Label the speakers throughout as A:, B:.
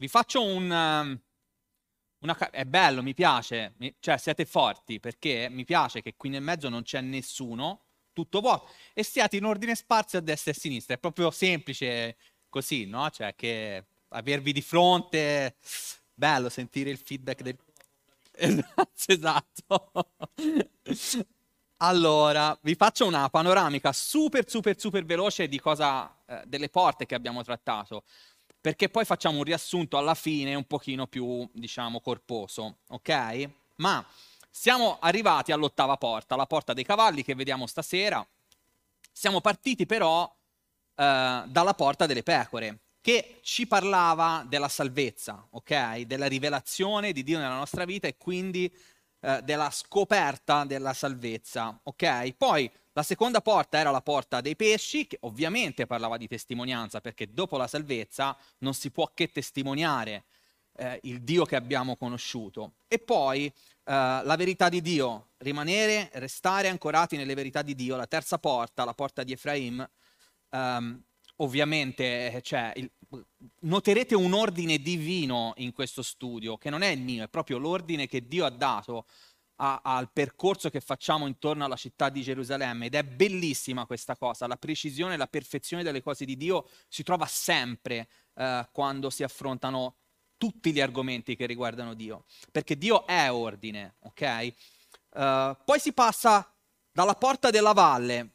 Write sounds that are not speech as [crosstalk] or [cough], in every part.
A: vi faccio un... um, una è bello, mi piace, mi- cioè siete forti perché mi piace che qui nel mezzo non c'è nessuno, tutto vuoto, e stiate in ordine sparso a destra e a sinistra. È proprio semplice così, no? Cioè che avervi di fronte, bello sentire il feedback del... [laughs] Esatto. [laughs] Allora, vi faccio una panoramica super, super, super veloce di cosa, eh, delle porte che abbiamo trattato, perché poi facciamo un riassunto alla fine un pochino più, diciamo, corposo, ok? Ma siamo arrivati all'ottava porta, la porta dei cavalli che vediamo stasera. Siamo partiti però eh, dalla porta delle pecore, che ci parlava della salvezza, ok? Della rivelazione di Dio nella nostra vita e quindi eh, della scoperta della salvezza, ok? Poi la seconda porta era la porta dei pesci, che ovviamente parlava di testimonianza, perché dopo la salvezza non si può che testimoniare eh, il Dio che abbiamo conosciuto. E poi eh, la verità di Dio, rimanere, restare ancorati nelle verità di Dio, la terza porta, la porta di Efraim, ehm, ovviamente eh, cioè, il, noterete un ordine divino in questo studio, che non è il mio, è proprio l'ordine che Dio ha dato a, al percorso che facciamo intorno alla città di Gerusalemme ed è bellissima questa cosa, la precisione e la perfezione delle cose di Dio si trova sempre eh, quando si affrontano tutti gli argomenti che riguardano Dio, perché Dio è ordine, ok? Uh, poi si passa dalla porta della valle,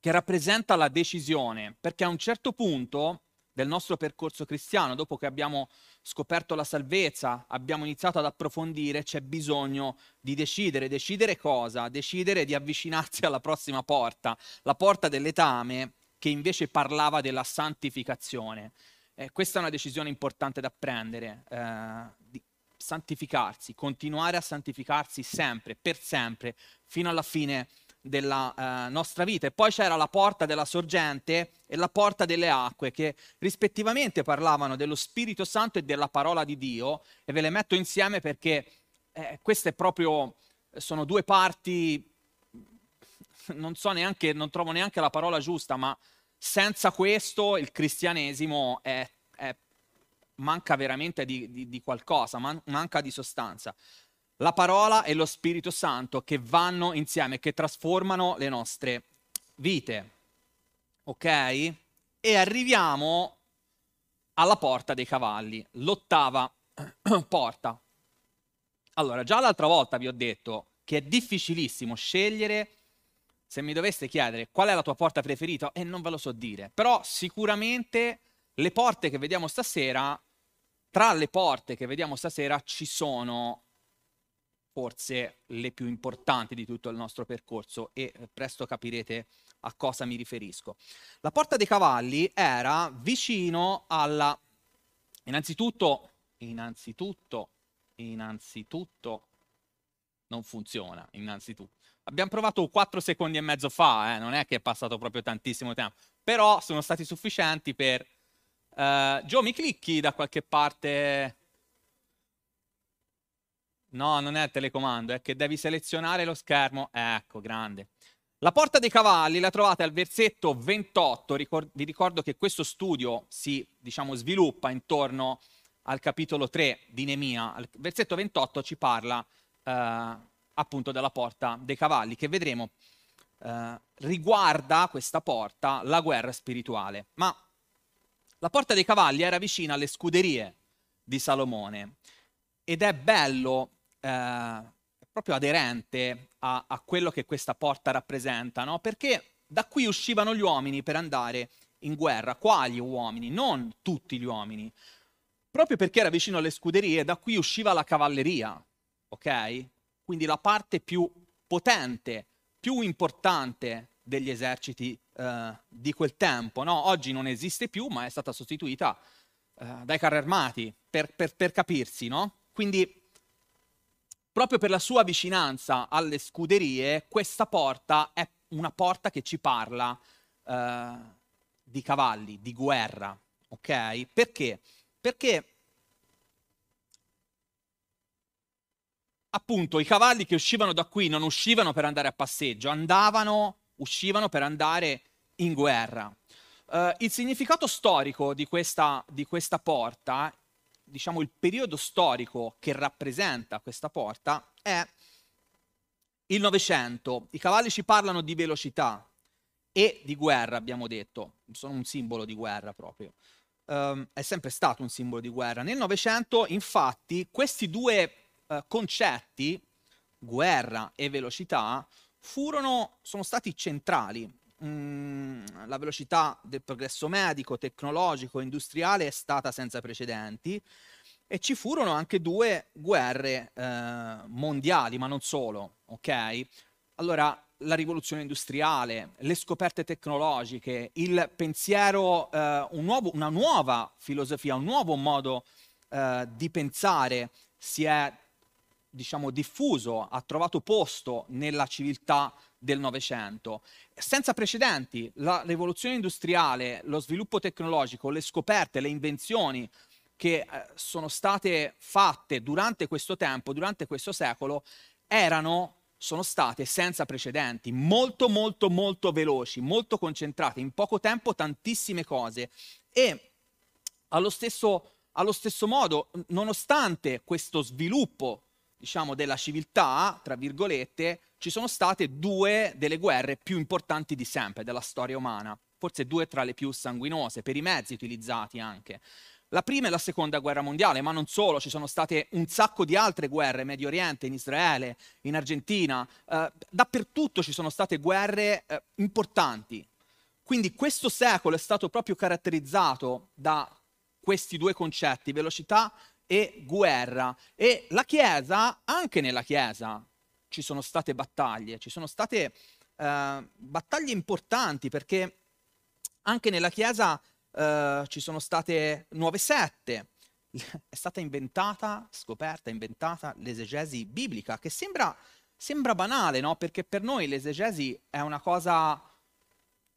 A: che rappresenta la decisione, perché a un certo punto del nostro percorso cristiano, dopo che abbiamo scoperto la salvezza, abbiamo iniziato ad approfondire, c'è bisogno di decidere. Decidere cosa? Decidere di avvicinarsi [laughs] alla prossima porta, la porta dell'etame, che invece parlava della santificazione. Eh, questa è una decisione importante da prendere, eh, di santificarsi, continuare a santificarsi sempre, per sempre, fino alla fine della eh, nostra vita. E poi c'era la porta della sorgente e la porta delle acque, che rispettivamente parlavano dello Spirito Santo e della parola di Dio, e ve le metto insieme perché eh, queste proprio sono due parti, [laughs] non so neanche, non trovo neanche la parola giusta, ma senza questo il cristianesimo è, è, manca veramente di, di, di qualcosa, man, manca di sostanza la parola e lo Spirito Santo che vanno insieme, che trasformano le nostre vite. Ok? E arriviamo alla porta dei cavalli, l'ottava [clears throat] porta. Allora, già l'altra volta vi ho detto che è difficilissimo scegliere, se mi doveste chiedere qual è la tua porta preferita, e non ve lo so dire, però sicuramente le porte che vediamo stasera, tra le porte che vediamo stasera ci sono forse le più importanti di tutto il nostro percorso e eh, presto capirete a cosa mi riferisco. La Porta dei Cavalli era vicino alla... Innanzitutto, innanzitutto, innanzitutto, non funziona, innanzitutto. Abbiamo provato 4 secondi e mezzo fa, eh? non è che è passato proprio tantissimo tempo, però sono stati sufficienti per... Uh, Gio, mi clicchi da qualche parte No, non è telecomando, è che devi selezionare lo schermo. Ecco, grande. La porta dei cavalli la trovate al versetto 28. Ricor- vi ricordo che questo studio si, diciamo, sviluppa intorno al capitolo 3 di Nemia. Al versetto 28 ci parla eh, appunto della porta dei cavalli, che vedremo eh, riguarda questa porta la guerra spirituale. Ma la porta dei cavalli era vicina alle scuderie di Salomone ed è bello eh, proprio aderente a, a, quello che questa porta rappresenta, no? perché da qui uscivano gli uomini per andare in guerra. Quali uomini? Non tutti gli uomini. Proprio perché era vicino alle scuderie, da qui usciva la cavalleria, ok? Quindi la parte più potente, più importante degli eserciti eh, di quel tempo. No? Oggi non esiste più, ma è stata sostituita eh, dai carri armati, per, per, per capirsi. No? Quindi proprio per la sua vicinanza alle scuderie, questa porta è una porta che ci parla eh, di cavalli, di guerra, ok? Perché? Perché appunto i cavalli che uscivano da qui non uscivano per andare a passeggio, andavano, uscivano per andare in guerra. Uh, il significato storico di questa, di questa porta diciamo, il periodo storico che rappresenta questa porta è il Novecento. I cavalli ci parlano di velocità e di guerra, abbiamo detto, sono un simbolo di guerra proprio. Um, è sempre stato un simbolo di guerra. Nel Novecento, infatti, questi due uh, concetti, guerra e velocità, furono, sono stati centrali. La velocità del progresso medico, tecnologico, industriale è stata senza precedenti e ci furono anche due guerre eh, mondiali, ma non solo, ok? Allora, la rivoluzione industriale, le scoperte tecnologiche, il pensiero, eh, un nuovo, una nuova filosofia, un nuovo modo eh, di pensare si è diciamo, diffuso, ha trovato posto nella civiltà del Novecento. Senza precedenti, la rivoluzione industriale, lo sviluppo tecnologico, le scoperte, le invenzioni che eh, sono state fatte durante questo tempo, durante questo secolo, erano sono state senza precedenti, molto molto molto veloci, molto concentrate, in poco tempo tantissime cose e allo stesso, allo stesso modo, nonostante questo sviluppo diciamo, della civiltà, tra virgolette, ci sono state due delle guerre più importanti di sempre della storia umana, forse due tra le più sanguinose, per i mezzi utilizzati anche. La prima e la seconda guerra mondiale, ma non solo, ci sono state un sacco di altre guerre, Medio Oriente, in Israele, in Argentina, eh, dappertutto ci sono state guerre eh, importanti. Quindi questo secolo è stato proprio caratterizzato da questi due concetti, velocità e guerra. E la Chiesa, anche nella Chiesa, ci sono state battaglie, ci sono state eh, battaglie importanti perché anche nella Chiesa eh, ci sono state nuove sette, è stata inventata, scoperta, inventata l'esegesi biblica, che sembra, sembra banale, no? Perché per noi l'esegesi è una cosa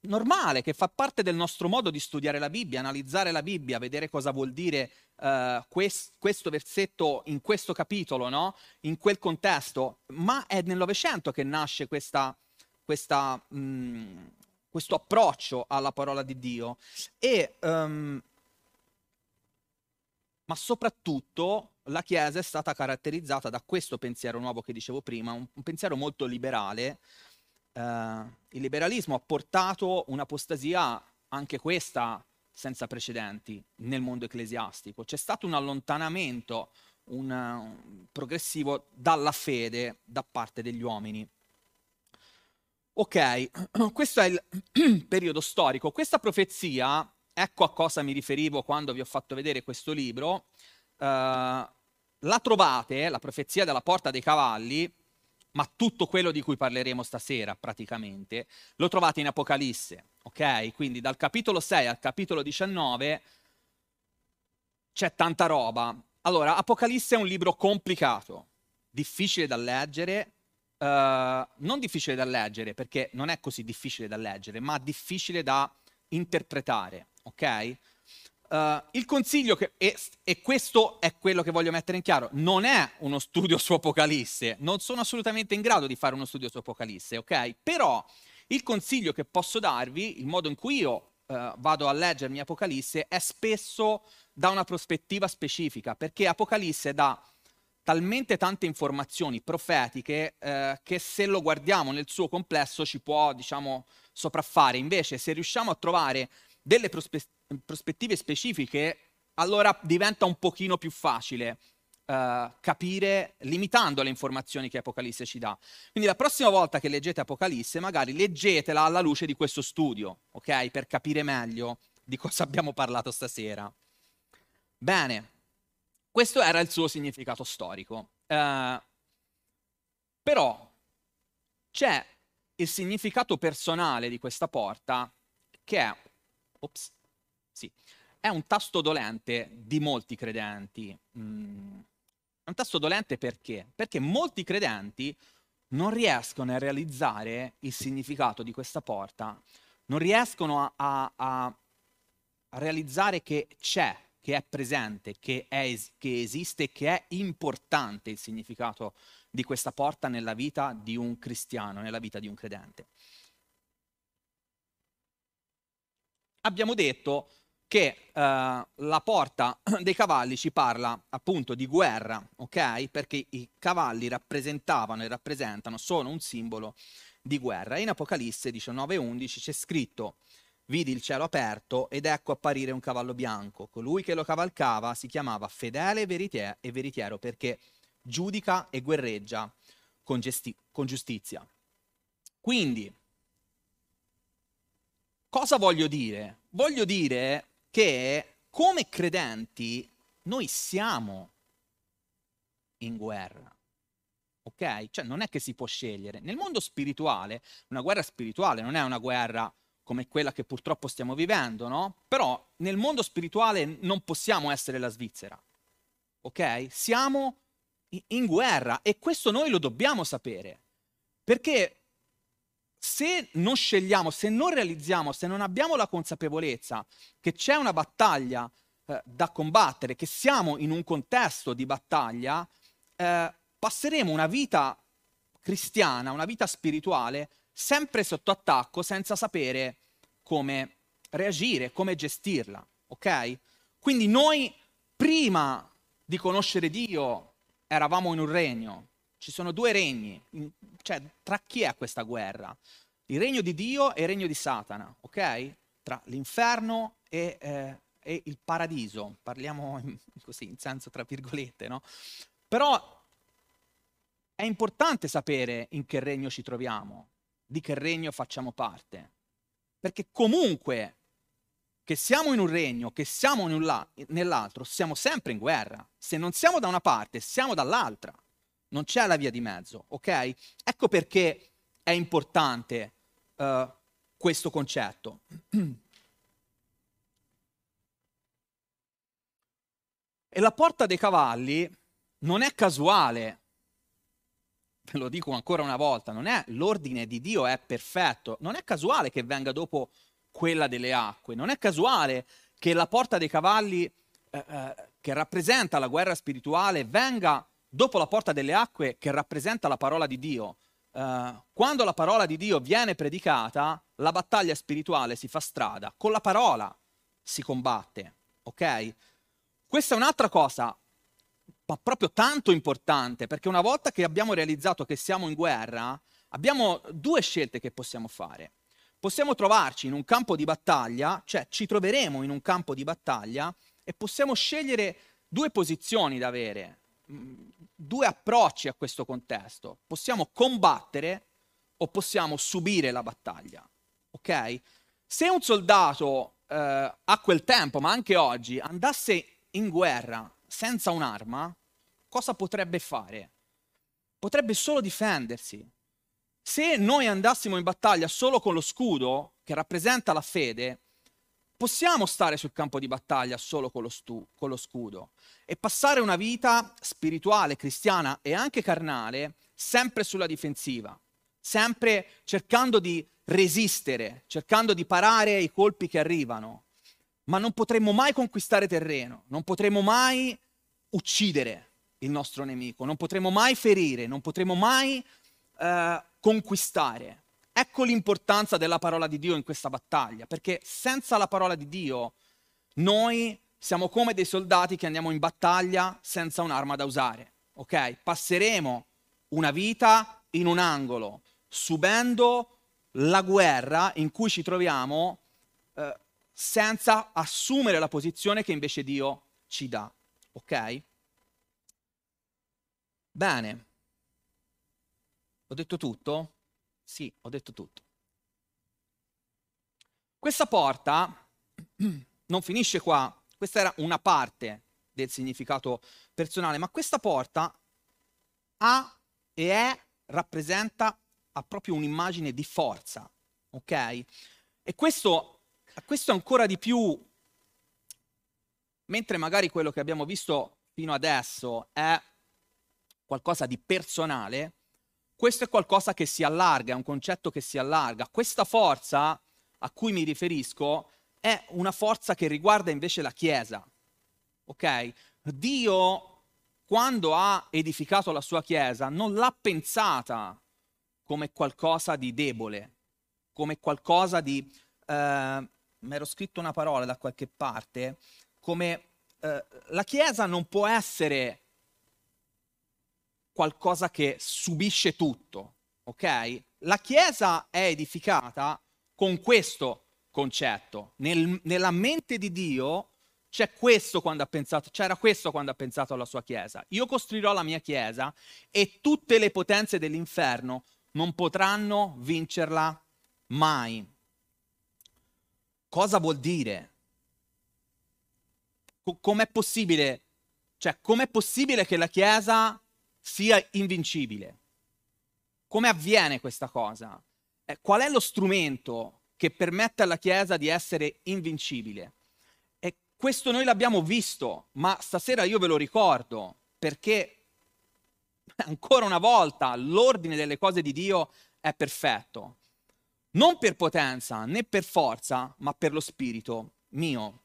A: normale, che fa parte del nostro modo di studiare la Bibbia, analizzare la Bibbia, vedere cosa vuol dire uh, quest, questo versetto in questo capitolo, no? in quel contesto, ma è nel Novecento che nasce questa, questa, mh, mm, questo approccio alla parola di Dio. E, um, ma soprattutto la Chiesa è stata caratterizzata da questo pensiero nuovo che dicevo prima, un, un pensiero molto liberale, Uh, il liberalismo ha portato un'apostasia, anche questa senza precedenti, nel mondo ecclesiastico. C'è stato un allontanamento un, un progressivo dalla fede da parte degli uomini. Ok, [clears throat] questo è il [clears throat] periodo storico. Questa profezia, ecco a cosa mi riferivo quando vi ho fatto vedere questo libro, uh, la trovate, la profezia della porta dei cavalli, ma tutto quello di cui parleremo stasera praticamente lo trovate in Apocalisse, ok? Quindi dal capitolo 6 al capitolo 19 c'è tanta roba. Allora, Apocalisse è un libro complicato, difficile da leggere, uh, non difficile da leggere perché non è così difficile da leggere, ma difficile da interpretare, ok? Uh, il consiglio, che, e, e, questo è quello che voglio mettere in chiaro, non è uno studio su Apocalisse, non sono assolutamente in grado di fare uno studio su Apocalisse, ok? Però il consiglio che posso darvi, il modo in cui io uh, vado a leggermi Apocalisse, è spesso da una prospettiva specifica, perché Apocalisse dà talmente tante informazioni profetiche uh, che se lo guardiamo nel suo complesso ci può, diciamo, sopraffare. Invece, se riusciamo a trovare delle prospettive prospettive specifiche, allora diventa un pochino più facile uh, capire limitando le informazioni che Apocalisse ci dà. Quindi la prossima volta che leggete Apocalisse, magari leggetela alla luce di questo studio, ok? Per capire meglio di cosa abbiamo parlato stasera. Bene, questo era il suo significato storico. Uh, però c'è il significato personale di questa porta che è... Ops, sì, è un tasto dolente di molti credenti. Mm. È un tasto dolente perché? Perché molti credenti non riescono a realizzare il significato di questa porta, non riescono a, a, a realizzare che c'è, che è presente, che, è, che esiste, che è importante il significato di questa porta nella vita di un cristiano, nella vita di un credente. Abbiamo detto che uh, la porta [clears throat] dei cavalli ci parla appunto di guerra, ok? Perché i cavalli rappresentavano e rappresentano, sono un simbolo di guerra. In Apocalisse 19:11 c'è scritto Vidi il cielo aperto ed ecco apparire un cavallo bianco. Colui che lo cavalcava si chiamava fedele e veritiero perché giudica e guerreggia con, gesti- con giustizia. Quindi, cosa voglio dire? Voglio dire che come credenti noi siamo in guerra. Ok? Cioè non è che si può scegliere. Nel mondo spirituale, una guerra spirituale non è una guerra come quella che purtroppo stiamo vivendo, no? Però nel mondo spirituale non possiamo essere la Svizzera. Ok? Siamo in guerra e questo noi lo dobbiamo sapere. Perché se non scegliamo, se non realizziamo, se non abbiamo la consapevolezza che c'è una battaglia eh, da combattere, che siamo in un contesto di battaglia, eh, passeremo una vita cristiana, una vita spirituale, sempre sotto attacco, senza sapere come reagire, come gestirla. Ok? Quindi noi, prima di conoscere Dio, eravamo in un regno, ci sono due regni, cioè tra chi è questa guerra? Il regno di Dio e il regno di Satana, ok? Tra l'inferno e, eh, e il paradiso, parliamo in, [laughs] così in senso tra virgolette, no? Però è importante sapere in che regno ci troviamo, di che regno facciamo parte, perché comunque che siamo in un regno, che siamo nell'altro, siamo sempre in guerra. Se non siamo da una parte, siamo dall'altra non c'è la via di mezzo, ok? Ecco perché è importante uh, questo concetto. E la porta dei cavalli non è casuale, ve lo dico ancora una volta, non è l'ordine di Dio è perfetto, non è casuale che venga dopo quella delle acque, non è casuale che la porta dei cavalli eh, eh, che rappresenta la guerra spirituale venga dopo la porta delle acque che rappresenta la parola di Dio, uh, quando la parola di Dio viene predicata, la battaglia spirituale si fa strada, con la parola si combatte, ok? Questa è un'altra cosa, ma proprio tanto importante, perché una volta che abbiamo realizzato che siamo in guerra, abbiamo due scelte che possiamo fare. Possiamo trovarci in un campo di battaglia, cioè ci troveremo in un campo di battaglia e possiamo scegliere due posizioni da avere due approcci a questo contesto. Possiamo combattere o possiamo subire la battaglia. Ok? Se un soldato eh, a quel tempo, ma anche oggi, andasse in guerra senza un'arma, cosa potrebbe fare? Potrebbe solo difendersi. Se noi andassimo in battaglia solo con lo scudo, che rappresenta la fede, possiamo stare sul campo di battaglia solo con lo, stu- con lo scudo e passare una vita spirituale, cristiana e anche carnale sempre sulla difensiva, sempre cercando di resistere, cercando di parare i colpi che arrivano, ma non potremmo mai conquistare terreno, non potremmo mai uccidere il nostro nemico, non potremo mai ferire, non potremo mai eh, conquistare. Ecco l'importanza della parola di Dio in questa battaglia, perché senza la parola di Dio noi siamo come dei soldati che andiamo in battaglia senza un'arma da usare, ok? Passeremo una vita in un angolo, subendo la guerra in cui ci troviamo eh, senza assumere la posizione che invece Dio ci dà, ok? Bene. Ho detto tutto? Sì, ho detto tutto. Questa porta [clears throat] non finisce qua, questa era una parte del significato personale, ma questa porta ha e è, rappresenta, ha proprio un'immagine di forza, ok? E questo, questo ancora di più, mentre magari quello che abbiamo visto fino adesso è qualcosa di personale, questo è qualcosa che si allarga, è un concetto che si allarga. Questa forza a cui mi riferisco è una forza che riguarda invece la Chiesa. Ok? Dio, quando ha edificato la sua Chiesa, non l'ha pensata come qualcosa di debole, come qualcosa di eh, mi ero scritto una parola da qualche parte, come eh, la Chiesa non può essere qualcosa che subisce tutto, ok? La Chiesa è edificata con questo concetto. Nel, nella mente di Dio c'è questo quando ha pensato, c'era questo quando ha pensato alla sua Chiesa. Io costruirò la mia Chiesa e tutte le potenze dell'inferno non potranno vincerla mai. Cosa vuol dire? com'è possibile? Cioè, com'è possibile che la Chiesa sia invincibile? Come avviene questa cosa? Eh, qual è lo strumento che permette alla Chiesa di essere invincibile? E questo noi l'abbiamo visto, ma stasera io ve lo ricordo, perché ancora una volta l'ordine delle cose di Dio è perfetto. Non per potenza né per forza, ma per lo Spirito mio.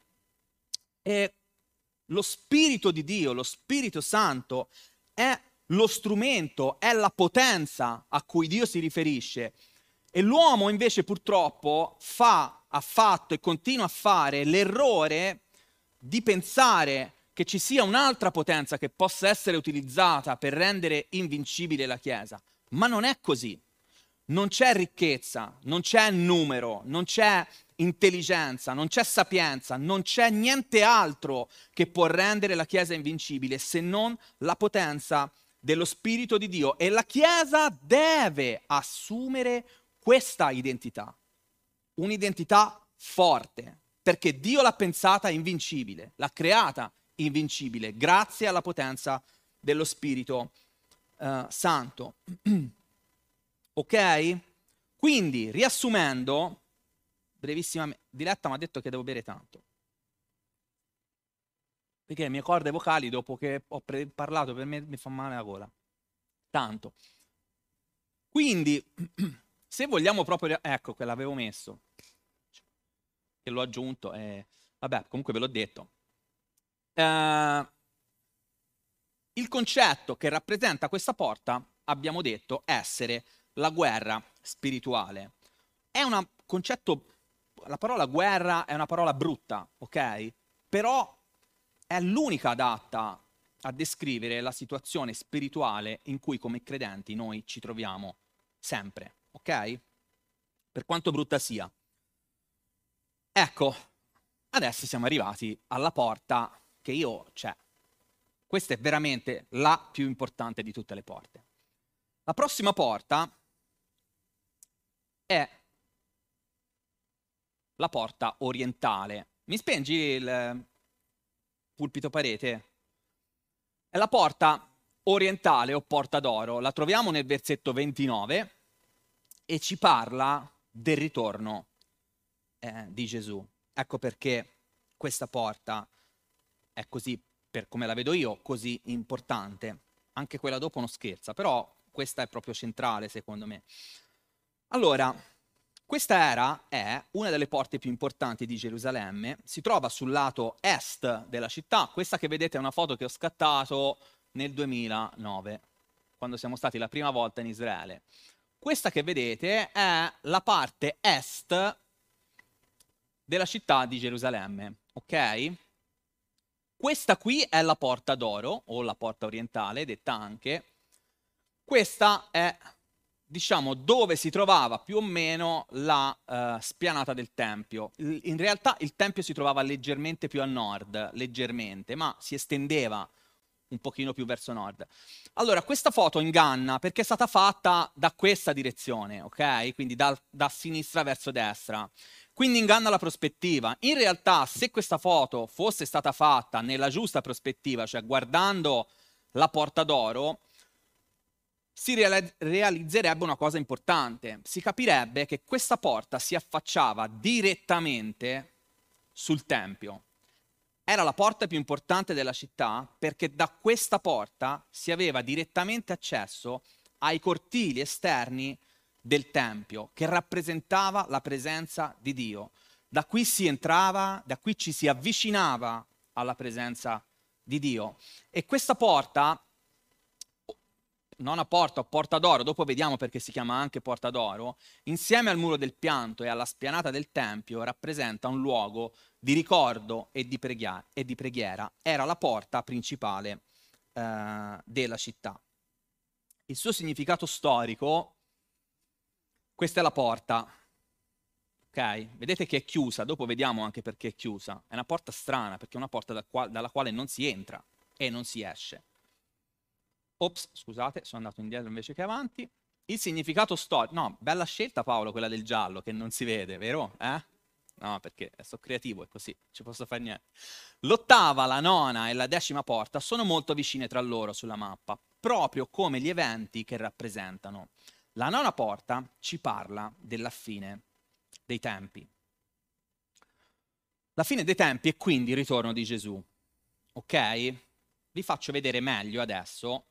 A: E lo Spirito di Dio, lo Spirito Santo, è lo strumento, è la potenza a cui Dio si riferisce. E l'uomo invece purtroppo fa, ha fatto e continua a fare l'errore di pensare che ci sia un'altra potenza che possa essere utilizzata per rendere invincibile la Chiesa. Ma non è così. Non c'è ricchezza, non c'è numero, non c'è intelligenza, non c'è sapienza, non c'è niente altro che può rendere la Chiesa invincibile se non la potenza dello Spirito di Dio. E la Chiesa deve assumere questa identità, un'identità forte, perché Dio l'ha pensata invincibile, l'ha creata invincibile, grazie alla potenza dello Spirito uh, Santo. [clears throat] ok? Quindi, riassumendo, brevissima, Diletta mi ha detto che devo bere tanto. Perché le mie corde vocali, dopo che ho pre- parlato, per me mi fa male la gola. Tanto. Quindi, [clears throat] se vogliamo proprio... Ecco, che l'avevo messo. Che l'ho aggiunto. E... Vabbè, comunque ve l'ho detto. Eh, il concetto che rappresenta questa porta, abbiamo detto, essere la guerra spirituale. È un concetto la parola guerra è una parola brutta, ok? Però è l'unica adatta a descrivere la situazione spirituale in cui come credenti noi ci troviamo sempre, ok? Per quanto brutta sia. Ecco, adesso siamo arrivati alla porta che io, cioè, questa è veramente la più importante di tutte le porte. La prossima porta è la porta orientale. Mi spengi il pulpito parete? È la porta orientale o porta d'oro. La troviamo nel versetto 29 e ci parla del ritorno eh, di Gesù. Ecco perché questa porta è così, per come la vedo io, così importante. Anche quella dopo non scherza, però questa è proprio centrale secondo me. Allora, questa era è una delle porte più importanti di Gerusalemme, si trova sul lato est della città, questa che vedete è una foto che ho scattato nel 2009, quando siamo stati la prima volta in Israele. Questa che vedete è la parte est della città di Gerusalemme, ok? Questa qui è la porta d'oro, o la porta orientale, detta anche. Questa è diciamo, dove si trovava più o meno la uh, spianata del Tempio. In realtà il Tempio si trovava leggermente più a nord, leggermente, ma si estendeva un pochino più verso nord. Allora, questa foto inganna perché è stata fatta da questa direzione, ok? Quindi da, da sinistra verso destra. Quindi inganna la prospettiva. In realtà, se questa foto fosse stata fatta nella giusta prospettiva, cioè guardando la porta d'oro, si realizzerebbe una cosa importante. Si capirebbe che questa porta si affacciava direttamente sul Tempio. Era la porta più importante della città perché da questa porta si aveva direttamente accesso ai cortili esterni del Tempio, che rappresentava la presenza di Dio. Da qui si entrava, da qui ci si avvicinava alla presenza di Dio. E questa porta nona porta o porta d'oro, dopo vediamo perché si chiama anche porta d'oro, insieme al muro del pianto e alla spianata del Tempio rappresenta un luogo di ricordo e di, preghia- e di preghiera. Era la porta principale eh, della città. Il suo significato storico, questa è la porta, ok? Vedete che è chiusa, dopo vediamo anche perché è chiusa. È una porta strana, perché è una porta da qua- dalla quale non si entra e non si esce. Ops, scusate, sono andato indietro invece che avanti. Il significato storico... No, bella scelta Paolo, quella del giallo, che non si vede, vero? Eh? No, perché sono creativo, è così, ci posso fare niente. L'ottava, la nona e la decima porta sono molto vicine tra loro sulla mappa, proprio come gli eventi che rappresentano. La nona porta ci parla della fine dei tempi. La fine dei tempi è quindi il ritorno di Gesù. Ok? Vi faccio vedere meglio adesso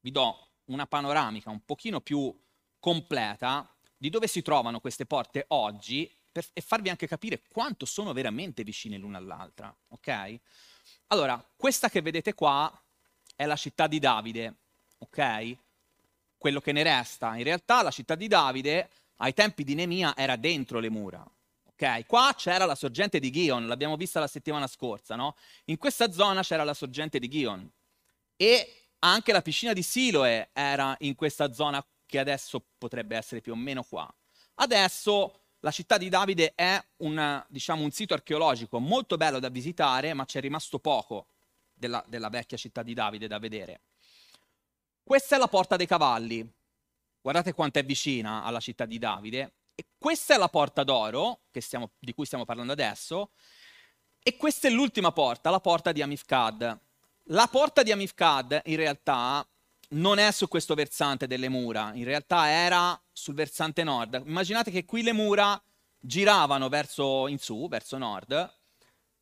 A: vi do una panoramica un pochino più completa di dove si trovano queste porte oggi per, e farvi anche capire quanto sono veramente vicine l'una all'altra, ok? Allora, questa che vedete qua è la città di Davide, ok? Quello che ne resta. In realtà la città di Davide ai tempi di Nemia era dentro le mura, ok? Qua c'era la sorgente di Gion, l'abbiamo vista la settimana scorsa, no? In questa zona c'era la sorgente di Gion e anche la piscina di Siloe era in questa zona che adesso potrebbe essere più o meno qua. Adesso la città di Davide è un, diciamo, un sito archeologico molto bello da visitare, ma c'è rimasto poco della, della vecchia città di Davide da vedere. Questa è la Porta dei Cavalli. Guardate quanto è vicina alla città di Davide. E questa è la Porta d'Oro, stiamo, di cui stiamo parlando adesso. E questa è l'ultima porta, la Porta di Amifkad. La porta di Amifkad in realtà non è su questo versante delle mura, in realtà era sul versante nord. Immaginate che qui le mura giravano verso in su, verso nord,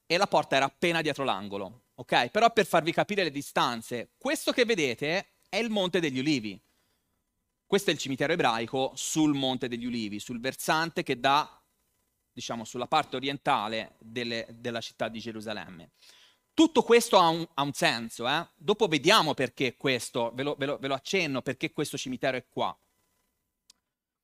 A: e la porta era appena dietro l'angolo. Ok? Però per farvi capire le distanze, questo che vedete è il Monte degli Ulivi. Questo è il cimitero ebraico sul Monte degli Ulivi, sul versante che dà, diciamo, sulla parte orientale delle, della città di Gerusalemme. Tutto questo ha un, ha un senso, eh? dopo vediamo perché questo, ve lo, ve, lo, ve lo accenno, perché questo cimitero è qua.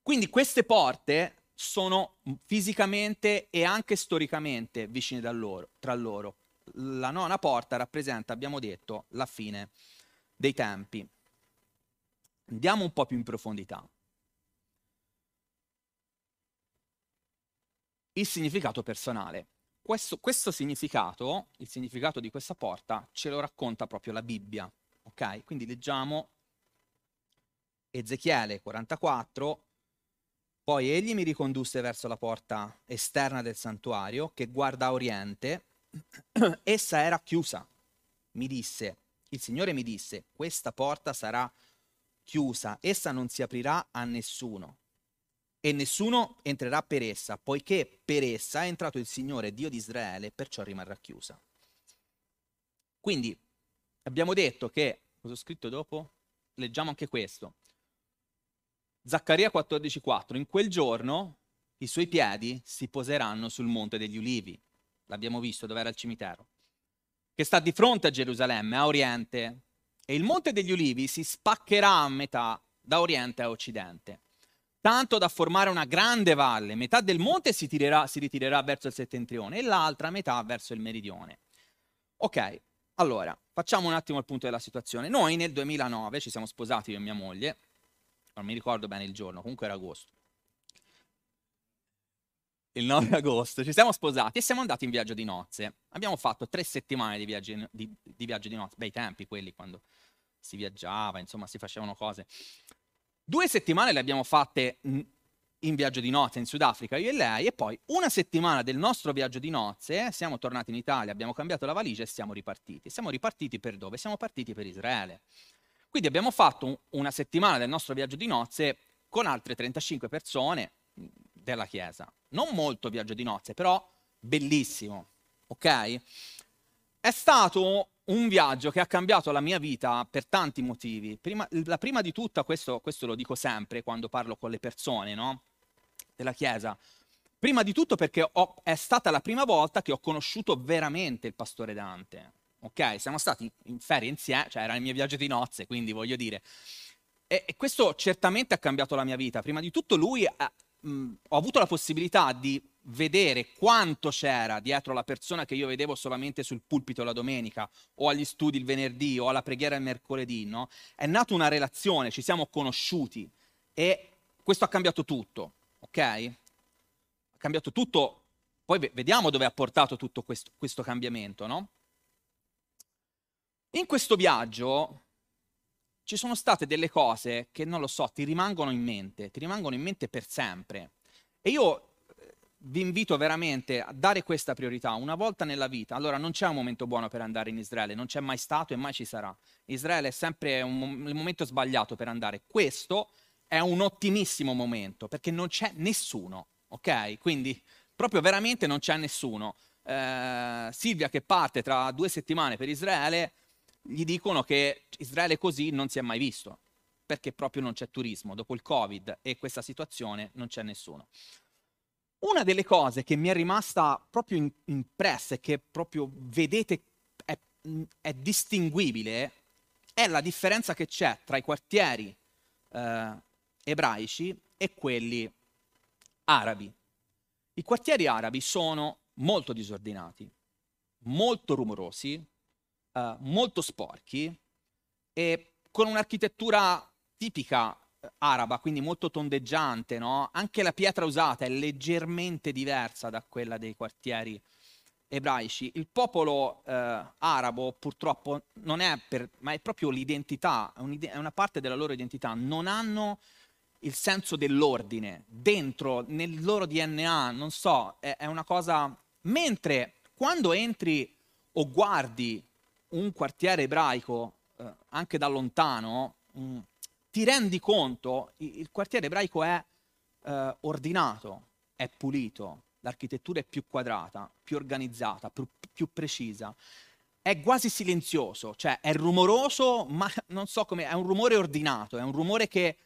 A: Quindi queste porte sono fisicamente e anche storicamente vicine loro, tra loro. La nona porta rappresenta, abbiamo detto, la fine dei tempi. Andiamo un po' più in profondità. Il significato personale. Questo, questo, significato, il significato di questa porta, ce lo racconta proprio la Bibbia. Ok? Quindi leggiamo Ezechiele 44. Poi egli mi ricondusse verso la porta esterna del santuario che guarda a oriente. [clears throat] Essa era chiusa. Mi disse, il Signore mi disse, questa porta sarà chiusa, essa non si aprirà a nessuno e nessuno entrerà per essa, poiché per essa è entrato il Signore Dio di Israele, perciò rimarrà chiusa. Quindi abbiamo detto che, cosa ho scritto dopo? Leggiamo anche questo. Zaccaria 14:4, in quel giorno i suoi piedi si poseranno sul monte degli ulivi. L'abbiamo visto dove era il cimitero. Che sta di fronte a Gerusalemme, a oriente. E il monte degli ulivi si spaccherà a metà da oriente a occidente tanto da formare una grande valle. Metà del monte si, tirerà, si ritirerà verso il settentrione e l'altra metà verso il meridione. Ok, allora, facciamo un attimo il punto della situazione. Noi nel 2009 ci siamo sposati io e mia moglie, non mi ricordo bene il giorno, comunque era agosto. Il 9 [laughs] agosto ci siamo sposati e siamo andati in viaggio di nozze. Abbiamo fatto tre settimane di, viaggi, di, di viaggio di nozze, bei tempi quelli quando si viaggiava, insomma si facevano cose. Due settimane le abbiamo fatte in viaggio di nozze in Sudafrica, io e lei, e poi una settimana del nostro viaggio di nozze, siamo tornati in Italia, abbiamo cambiato la valigia e siamo ripartiti. Siamo ripartiti per dove? Siamo partiti per Israele. Quindi abbiamo fatto una settimana del nostro viaggio di nozze con altre 35 persone della Chiesa. Non molto viaggio di nozze, però bellissimo, ok? È stato un viaggio che ha cambiato la mia vita per tanti motivi. Prima, la prima di tutta, questo, questo, lo dico sempre quando parlo con le persone no? della Chiesa, prima di tutto perché ho, è stata la prima volta che ho conosciuto veramente il pastore Dante. Ok, siamo stati in ferie insieme, cioè era il mio viaggio di nozze, quindi voglio dire, E, e, questo certamente ha cambiato la mia vita. Prima di tutto lui, ha, mh, ho avuto la possibilità di vedere quanto c'era dietro la persona che io vedevo solamente sul pulpito la domenica o agli studi il venerdì o alla preghiera il mercoledì, no? È nata una relazione, ci siamo conosciuti e questo ha cambiato tutto, ok? Ha cambiato tutto, poi vediamo dove ha portato tutto questo, questo cambiamento, no? In questo viaggio ci sono state delle cose che, non lo so, ti rimangono in mente, ti rimangono in mente per sempre. E io vi invito veramente a dare questa priorità una volta nella vita. Allora, non c'è un momento buono per andare in Israele, non c'è mai stato e mai ci sarà. Israele è sempre un, il momento sbagliato per andare. Questo è un ottimissimo momento perché non c'è nessuno, ok? Quindi proprio veramente non c'è nessuno. Eh, Silvia che parte tra due settimane per Israele, gli dicono che Israele così non si è mai visto perché proprio non c'è turismo. Dopo il Covid e questa situazione non c'è nessuno. Una delle cose che mi è rimasta proprio impressa e che proprio vedete è, è, distinguibile è la differenza che c'è tra i quartieri eh, ebraici e quelli arabi. I quartieri arabi sono molto disordinati, molto rumorosi, eh, molto sporchi e con un'architettura tipica araba, quindi molto tondeggiante, no? Anche la pietra usata è leggermente diversa da quella dei quartieri ebraici. Il popolo eh, arabo purtroppo non è per, ma è proprio l'identità, è una parte della loro identità. Non hanno il senso dell'ordine dentro, nel loro DNA, non so, è, è una cosa... Mentre quando entri o guardi un quartiere ebraico, eh, anche da lontano, mh, ti rendi conto, il quartiere ebraico è eh, ordinato, è pulito, l'architettura è più quadrata, più organizzata, più, più, precisa. È quasi silenzioso, cioè è rumoroso, ma non so come, è un rumore ordinato, è un rumore che,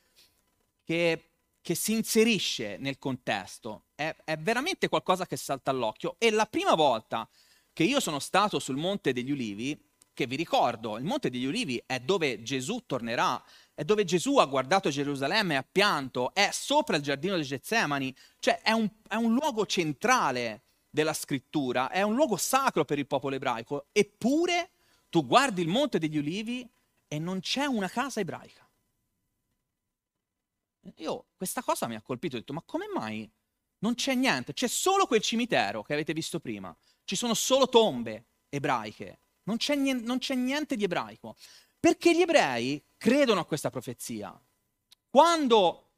A: che, che si inserisce nel contesto, è, è veramente qualcosa che salta all'occhio. E la prima volta che io sono stato sul Monte degli Ulivi, che vi ricordo, il Monte degli Ulivi è dove Gesù tornerà, è dove Gesù ha guardato Gerusalemme e ha pianto, è sopra il giardino di Getsemani, cioè è un, è un luogo centrale della scrittura, è un luogo sacro per il popolo ebraico, eppure tu guardi il Monte degli Ulivi e non c'è una casa ebraica. Io questa cosa mi ha colpito, ho detto, ma come mai non c'è niente? C'è solo quel cimitero che avete visto prima, ci sono solo tombe ebraiche non c'è, niente, non c'è niente di ebraico. Perché gli ebrei credono a questa profezia. Quando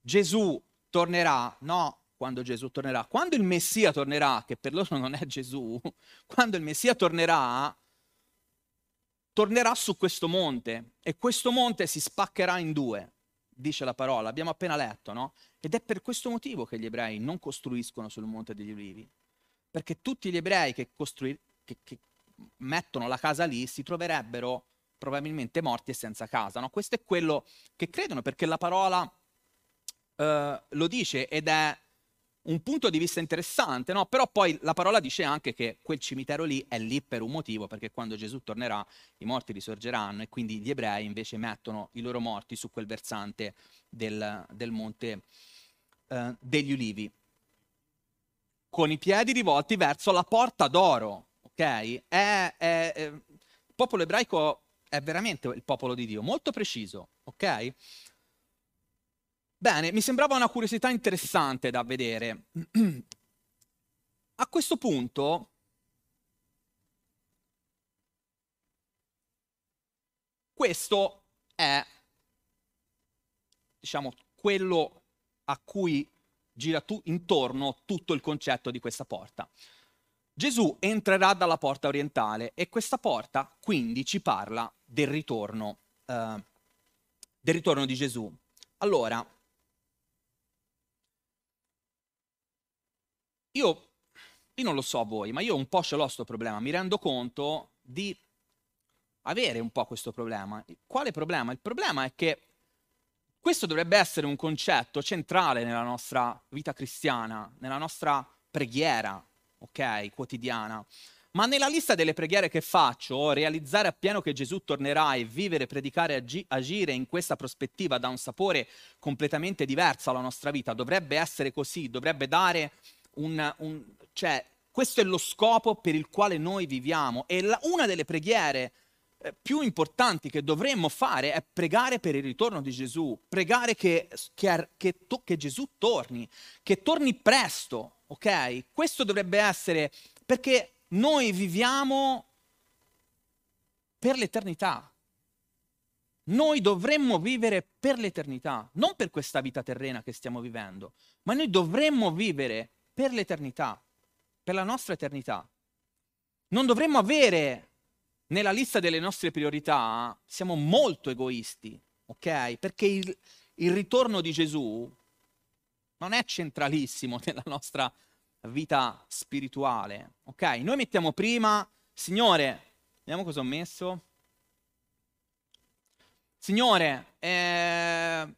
A: Gesù tornerà, no, quando Gesù tornerà, quando il Messia tornerà, che per loro non è Gesù, [laughs] quando il Messia tornerà, tornerà su questo monte e questo monte si spaccherà in due, dice la parola, abbiamo appena letto, no? Ed è per questo motivo che gli ebrei non costruiscono sul monte degli ulivi, perché tutti gli ebrei che, costrui- che, che, mettono la casa lì si troverebbero probabilmente morti e senza casa. No? Questo è quello che credono perché la parola eh, lo dice ed è un punto di vista interessante, no? però poi la parola dice anche che quel cimitero lì è lì per un motivo, perché quando Gesù tornerà i morti risorgeranno e quindi gli ebrei invece mettono i loro morti su quel versante del, del monte eh, degli ulivi, con i piedi rivolti verso la porta d'oro ok? È, è, è, il popolo ebraico è veramente il popolo di Dio, molto preciso, ok? Bene, mi sembrava una curiosità interessante da vedere. [clears throat] A questo punto, questo è, diciamo, quello a cui gira tu, intorno tutto il concetto di questa porta. Gesù entrerà dalla porta orientale e questa porta quindi ci parla del ritorno, eh, del ritorno di Gesù. Allora, io, io non lo so voi, ma io un po' ce l'ho questo problema, mi rendo conto di avere un po' questo problema. Quale problema? Il problema è che questo dovrebbe essere un concetto centrale nella nostra vita cristiana, nella nostra preghiera, ok, quotidiana. Ma nella lista delle preghiere che faccio, realizzare appieno che Gesù tornerà e vivere, predicare agi- agire in questa prospettiva dà un sapore completamente diverso alla nostra vita. Dovrebbe essere così, dovrebbe dare un... un cioè, questo è lo scopo per il quale noi viviamo. E la, una delle preghiere eh, più importanti che dovremmo fare è pregare per il ritorno di Gesù, pregare che, che, che, to, che Gesù torni, che torni presto, ok? Questo dovrebbe essere perché noi viviamo per l'eternità. Noi dovremmo vivere per l'eternità, non per questa vita terrena che stiamo vivendo, ma noi dovremmo vivere per l'eternità, per la nostra eternità. Non dovremmo avere nella lista delle nostre priorità, siamo molto egoisti, ok? Perché il, il ritorno di Gesù non è centralissimo nella nostra vita spirituale, ok? Noi mettiamo prima, Signore, vediamo cosa ho messo. Signore, eh,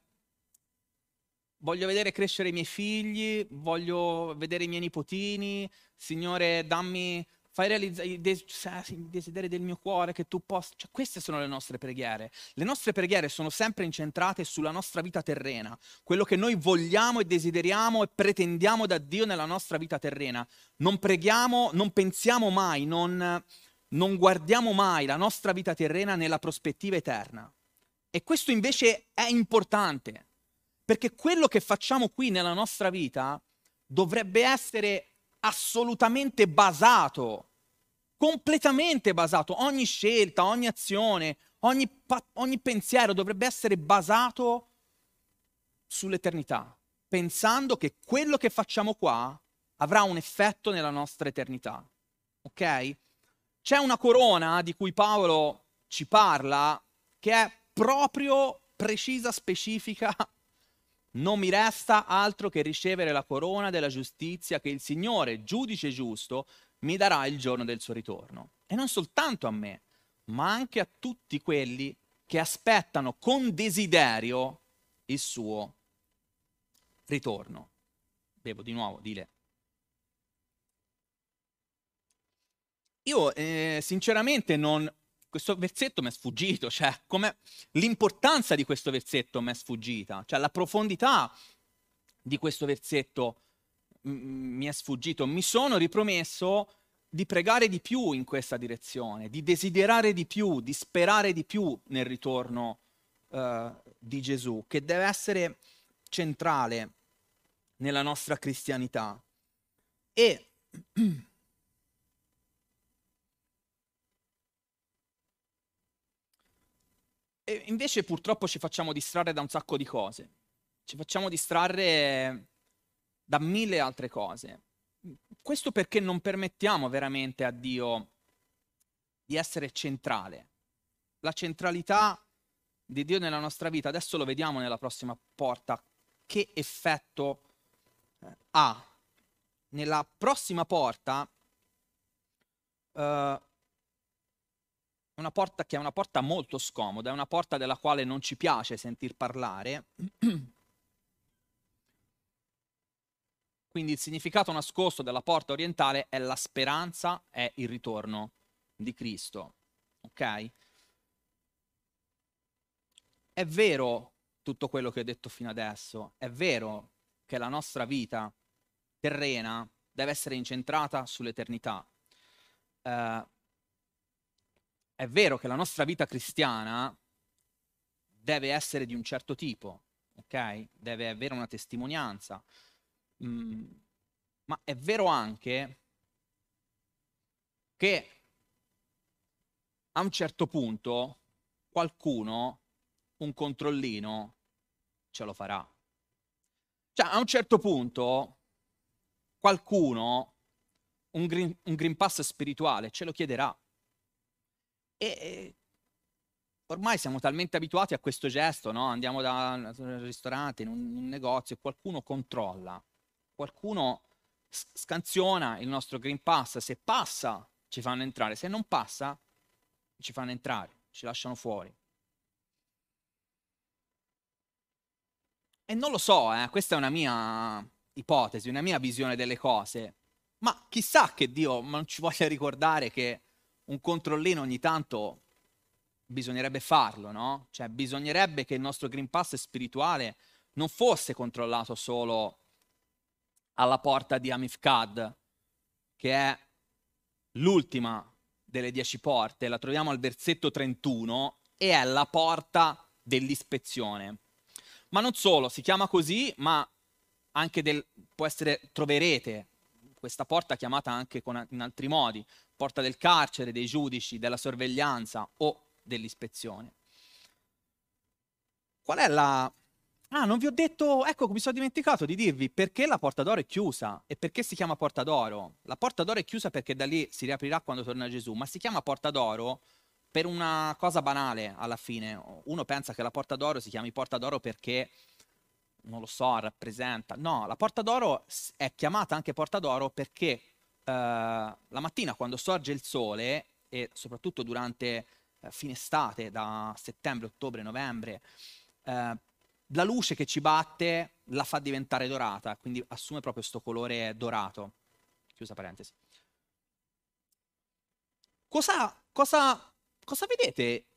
A: voglio vedere crescere i miei figli, voglio vedere i miei nipotini, Signore, dammi fai realizzare i, desideri del mio cuore che tu possa... Cioè, queste sono le nostre preghiere. Le nostre preghiere sono sempre incentrate sulla nostra vita terrena, quello che noi vogliamo e desideriamo e pretendiamo da Dio nella nostra vita terrena. Non preghiamo, non pensiamo mai, non, non guardiamo mai la nostra vita terrena nella prospettiva eterna. E questo invece è importante, perché quello che facciamo qui nella nostra vita dovrebbe essere assolutamente basato, completamente basato, ogni scelta, ogni azione, ogni, ogni pensiero dovrebbe essere basato sull'eternità, pensando che quello che facciamo qua avrà un effetto nella nostra eternità. Ok? C'è una corona di cui Paolo ci parla che è proprio precisa, specifica non mi resta altro che ricevere la corona della giustizia che il Signore, giudice giusto, mi darà il giorno del suo ritorno. E non soltanto a me, ma anche a tutti quelli che aspettano con desiderio il suo ritorno. Bevo di nuovo, dile. Io eh, sinceramente non, questo versetto mi è sfuggito, cioè l'importanza di questo versetto mi è sfuggita, cioè la profondità di questo versetto mi è sfuggito. Mi sono ripromesso di pregare di più in questa direzione, di desiderare di più, di sperare di più nel ritorno uh, di Gesù, che deve essere centrale nella nostra cristianità. E [clears throat] E invece purtroppo ci facciamo distrarre da un sacco di cose. Ci facciamo distrarre da mille altre cose. Questo perché non permettiamo veramente a Dio di essere centrale. La centralità di Dio nella nostra vita, adesso lo vediamo nella prossima porta, che effetto eh, ha. Nella prossima porta uh, una porta che è una porta molto scomoda, è una porta della quale non ci piace sentir parlare. [clears throat] Quindi il significato nascosto della porta orientale è la speranza, è il ritorno di Cristo. Ok? È vero tutto quello che ho detto fino adesso, è vero che la nostra vita terrena deve essere incentrata sull'eternità. Uh, è vero che la nostra vita cristiana deve essere di un certo tipo, ok? Deve avere una testimonianza. Mm, ma è vero anche che a un certo punto qualcuno un controllino ce lo farà. Cioè, a un certo punto qualcuno un green, un green pass spirituale ce lo chiederà. E ormai siamo talmente abituati a questo gesto, no? Andiamo da un ristorante, in un, un negozio qualcuno controlla, qualcuno scansiona il nostro Green Pass, se passa ci fanno entrare, se non passa ci fanno entrare, ci lasciano fuori. E non lo so, eh, questa è una mia ipotesi, una mia visione delle cose, ma chissà che Dio non ci voglia ricordare che un controllino ogni tanto bisognerebbe farlo, no? Cioè bisognerebbe che il nostro Green Pass spirituale non fosse controllato solo alla porta di Amifkad, che è l'ultima delle dieci porte, la troviamo al versetto 31 e è la porta dell'ispezione. Ma non solo, si chiama così, ma anche del, può essere, troverete questa porta chiamata anche con, in altri modi, porta del carcere, dei giudici, della sorveglianza o dell'ispezione. Qual è la... Ah, non vi ho detto, ecco, mi sono dimenticato di dirvi perché la porta d'oro è chiusa e perché si chiama porta d'oro. La porta d'oro è chiusa perché da lì si riaprirà quando torna Gesù, ma si chiama porta d'oro per una cosa banale alla fine. Uno pensa che la porta d'oro si chiami porta d'oro perché, non lo so, rappresenta. No, la porta d'oro è chiamata anche porta d'oro perché eh, la mattina quando sorge il sole e soprattutto durante eh, fine estate, da settembre, ottobre, novembre, eh, la luce che ci batte la fa diventare dorata, quindi assume proprio questo colore dorato. Chiusa parentesi. Cosa, cosa, cosa vedete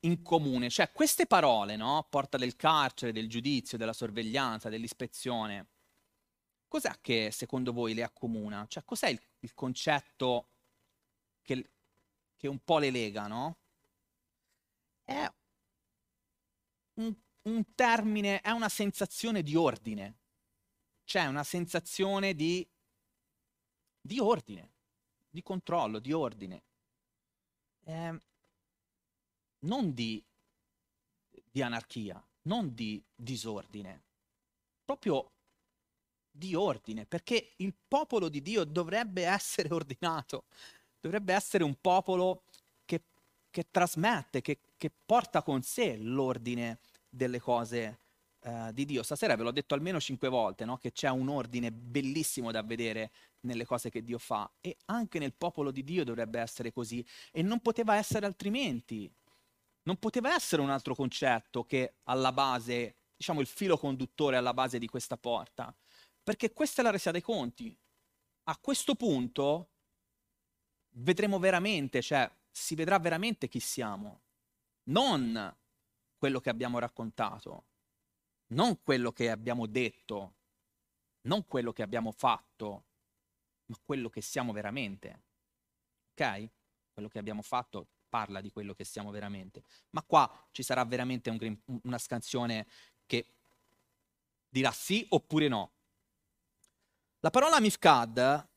A: in comune? Cioè, queste parole, no? Porta del carcere, del giudizio, della sorveglianza, dell'ispezione. Cos'è che secondo voi le accomuna? Cioè, cos'è il, il concetto che, che un po' le lega, no? è un, un termine, è una sensazione di ordine. C'è una sensazione di, di ordine, di controllo, di ordine. Eh, non di, di anarchia, non di disordine, proprio di ordine, perché il popolo di Dio dovrebbe essere [laughs] ordinato, dovrebbe essere un popolo che, che trasmette, che, che porta con sé l'ordine delle cose uh, di Dio. Stasera ve l'ho detto almeno cinque volte, no? che c'è un ordine bellissimo da vedere nelle cose che Dio fa e anche nel popolo di Dio dovrebbe essere così e non poteva essere altrimenti. Non poteva essere un altro concetto che alla base, diciamo il filo conduttore alla base di questa porta, perché questa è la resa dei conti. A questo punto vedremo veramente, cioè si vedrà veramente chi siamo non quello che abbiamo raccontato, non quello che abbiamo detto, non quello che abbiamo fatto, ma quello che siamo veramente. Ok? Quello che abbiamo fatto parla di quello che siamo veramente. Ma qua ci sarà veramente un, una scansione che dirà sì oppure no. La parola mifkad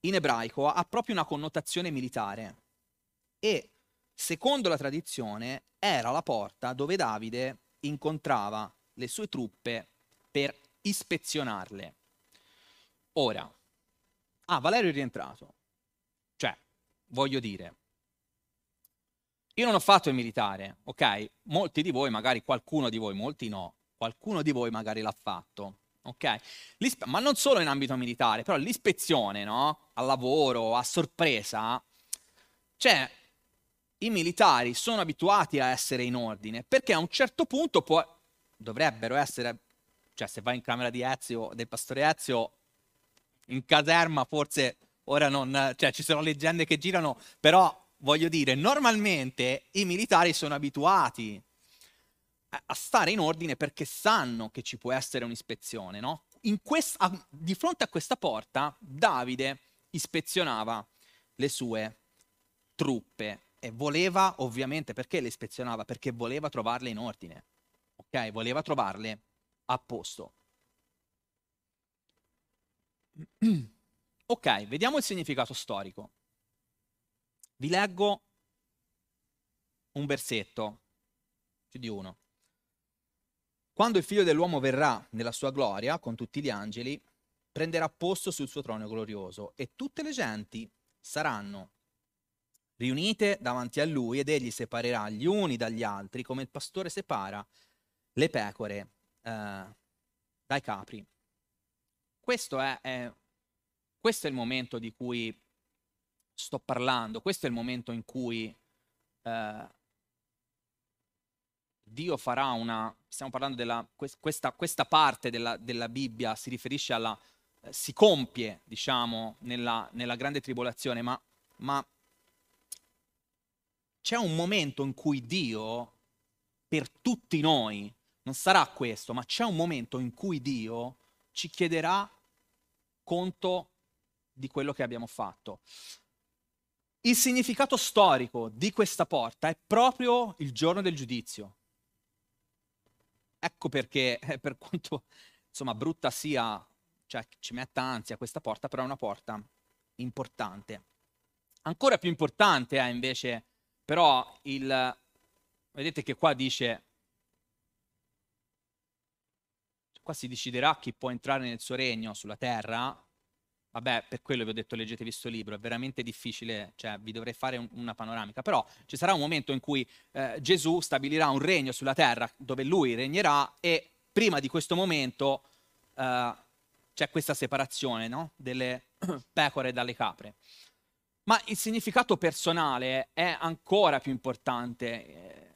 A: in ebraico ha proprio una connotazione militare e secondo la tradizione, era la porta dove Davide incontrava le sue truppe per ispezionarle. Ora, ah, Valerio è rientrato. Cioè, voglio dire, io non ho fatto il militare, ok? Molti di voi, magari qualcuno di voi, molti no, qualcuno di voi magari l'ha fatto, ok? ma non solo in ambito militare, però l'ispezione, no? Al lavoro, a sorpresa, cioè i militari sono abituati a essere in ordine, perché a un certo punto può, dovrebbero essere, cioè se vai in camera di Ezio, del pastore Ezio, in caserma forse ora non, cioè ci sono leggende che girano, però voglio dire, normalmente i militari sono abituati a stare in ordine perché sanno che ci può essere un'ispezione, no? Quest- a, di fronte a questa porta Davide ispezionava le sue truppe e voleva, ovviamente, perché le ispezionava? Perché voleva trovarle in ordine, ok? Voleva trovarle a posto. [clears throat] ok, vediamo il significato storico. Vi leggo un versetto, più di uno. Quando il figlio dell'uomo verrà nella sua gloria con tutti gli angeli, prenderà posto sul suo trono glorioso e tutte le genti saranno riunite davanti a lui ed egli separerà gli uni dagli altri come il pastore separa le pecore eh, dai capri. Questo è, è, questo è il momento di cui sto parlando, questo è il momento in cui eh, Dio farà una... Stiamo parlando della... questa, questa parte della, della, Bibbia si riferisce alla eh, si compie, diciamo, nella, nella grande tribolazione, ma, ma c'è un momento in cui Dio, per tutti noi, non sarà questo, ma c'è un momento in cui Dio ci chiederà conto di quello che abbiamo fatto. Il significato storico di questa porta è proprio il giorno del giudizio. Ecco perché, eh, per quanto insomma brutta sia, cioè ci metta ansia questa porta, però è una porta importante. Ancora più importante è invece, però, il... Vedete che qua dice qua si deciderà chi può entrare nel suo regno sulla terra, vabbè, per quello vi ho detto leggetevi questo libro, è veramente difficile, cioè vi dovrei fare un, una panoramica, però ci sarà un momento in cui eh, Gesù stabilirà un regno sulla terra dove lui regnerà e prima di questo momento eh, c'è questa separazione no? delle [clears throat] pecore dalle capre. Ma il significato personale è ancora più importante eh,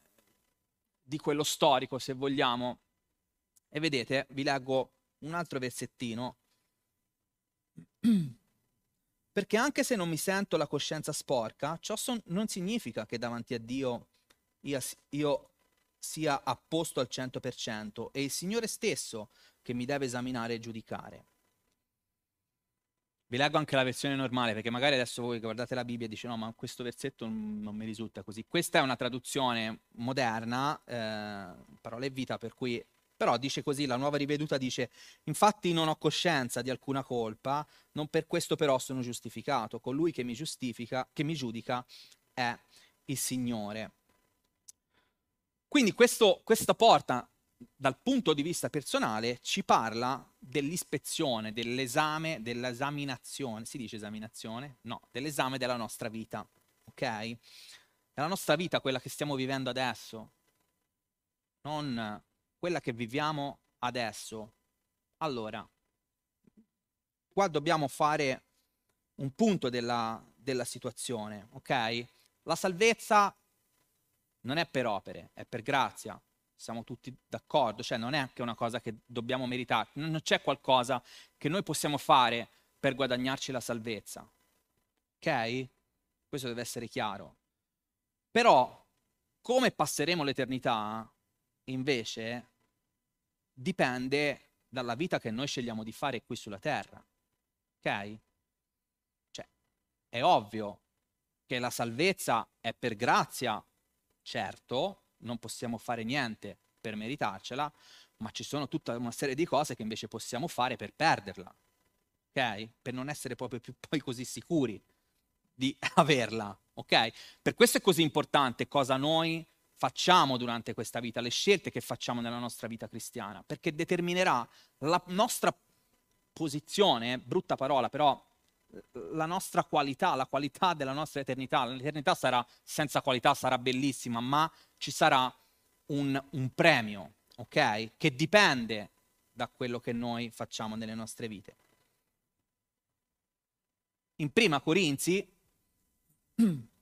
A: di quello storico, se vogliamo. E vedete, vi leggo un altro versettino, [clears throat] perché anche se non mi sento la coscienza sporca, ciò son, non significa che davanti a Dio io, io sia a posto al 100%, è il Signore stesso che mi deve esaminare e giudicare. Vi leggo anche la versione normale, perché magari adesso voi guardate la Bibbia e dice no, ma questo versetto non mi risulta così. Questa è una traduzione moderna, eh, parole e vita, per cui però dice così, la nuova riveduta dice, infatti non ho coscienza di alcuna colpa, non per questo però sono giustificato. Colui che mi giustifica, che mi giudica è il Signore. Quindi questo, questa porta, dal punto di vista personale, ci parla dell'ispezione, dell'esame, dell'esaminazione, si dice esaminazione? No, dell'esame della nostra vita, ok? Nella nostra vita, quella che stiamo vivendo adesso, non quella che viviamo adesso. Allora, qua dobbiamo fare un punto della, della situazione, ok? La salvezza non è per opere, è per grazia. Siamo tutti d'accordo, cioè non è che una cosa che dobbiamo meritare, non c'è qualcosa che noi possiamo fare per guadagnarci la salvezza. Ok? Questo deve essere chiaro. Però come passeremo l'eternità invece dipende dalla vita che noi scegliamo di fare qui sulla terra. Ok? Cioè, è ovvio che la salvezza è per grazia, certo, non possiamo fare niente per meritarcela, ma ci sono tutta una serie di cose che invece possiamo fare per perderla. Ok? Per non essere proprio più poi così sicuri di [laughs] averla. Ok? Per questo è così importante cosa noi facciamo durante questa vita, le scelte che facciamo nella nostra vita cristiana, perché determinerà la nostra posizione, brutta parola, però la nostra qualità, la qualità della nostra eternità. L'eternità sarà senza qualità, sarà bellissima, ma ci sarà un, un premio, ok? Che dipende da quello che noi facciamo nelle nostre vite. In prima Corinzi [clears throat]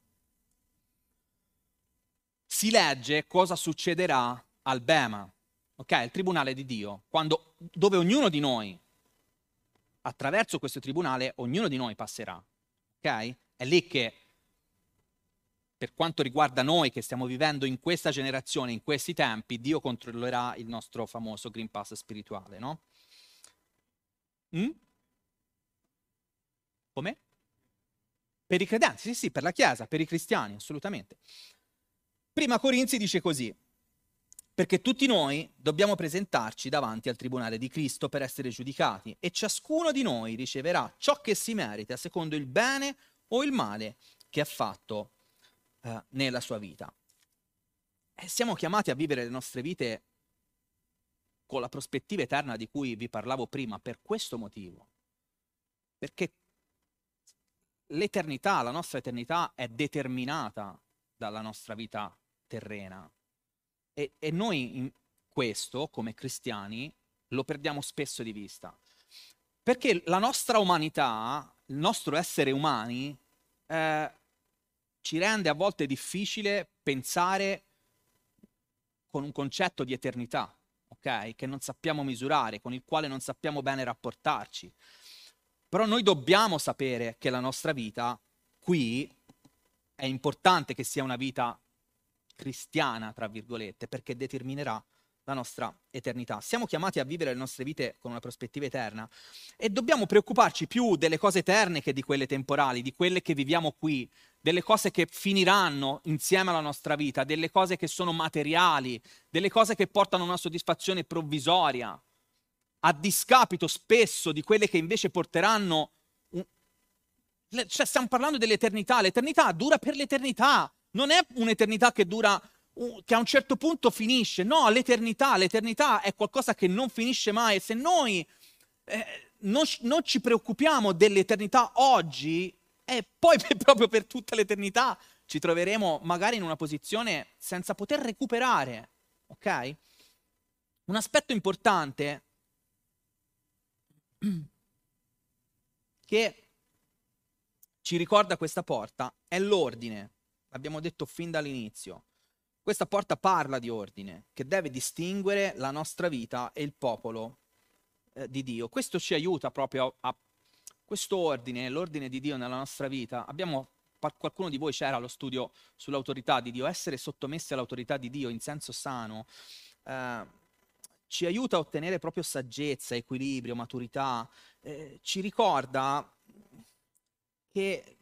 A: si legge cosa succederà al Bema, ok? Il tribunale di Dio, quando, dove ognuno di noi, attraverso questo tribunale, ognuno di noi passerà, ok? È lì che, per quanto riguarda noi che stiamo vivendo in questa generazione, in questi tempi, Dio controllerà il nostro famoso Green Pass spirituale, no? Mm? Come? Per i credenti, sì, sì, per la Chiesa, per i cristiani, assolutamente. Prima Corinzi dice così, perché tutti noi dobbiamo presentarci davanti al tribunale di Cristo per essere giudicati e ciascuno di noi riceverà ciò che si merita secondo il bene o il male che ha fatto eh, nella sua vita. E siamo chiamati a vivere le nostre vite con la prospettiva eterna di cui vi parlavo prima, per questo motivo. Perché l'eternità, la nostra eternità è determinata dalla nostra vita terrena. E, e noi questo, come cristiani, lo perdiamo spesso di vista. Perché la nostra umanità, il nostro essere umani, eh, ci rende a volte difficile pensare con un concetto di eternità, ok? Che non sappiamo misurare, con il quale non sappiamo bene rapportarci. Però noi dobbiamo sapere che la nostra vita qui è importante che sia una vita cristiana, tra virgolette, perché determinerà la nostra eternità. Siamo chiamati a vivere le nostre vite con una prospettiva eterna e dobbiamo preoccuparci più delle cose eterne che di quelle temporali, di quelle che viviamo qui, delle cose che finiranno insieme alla nostra vita, delle cose che sono materiali, delle cose che portano una soddisfazione provvisoria, a discapito spesso di quelle che invece porteranno... Un... Cioè stiamo parlando dell'eternità, l'eternità dura per l'eternità, non è un'eternità che dura che a un certo punto finisce. No, l'eternità, l'eternità è qualcosa che non finisce mai. Se noi eh, non, non, ci preoccupiamo dell'eternità oggi, e poi per, [laughs] proprio per tutta l'eternità ci troveremo magari in una posizione senza poter recuperare. Ok? Un aspetto importante [clears throat] che ci ricorda questa porta è l'ordine. L'abbiamo detto fin dall'inizio. Questa porta parla di ordine, che deve distinguere la nostra vita e il popolo eh, di Dio. Questo ci aiuta proprio a, a questo ordine, l'ordine di Dio nella nostra vita. Abbiamo qualcuno di voi c'era allo studio sull'autorità di Dio, essere sottomessi all'autorità di Dio in senso sano eh, ci aiuta a ottenere proprio saggezza, equilibrio, maturità, eh, ci ricorda che,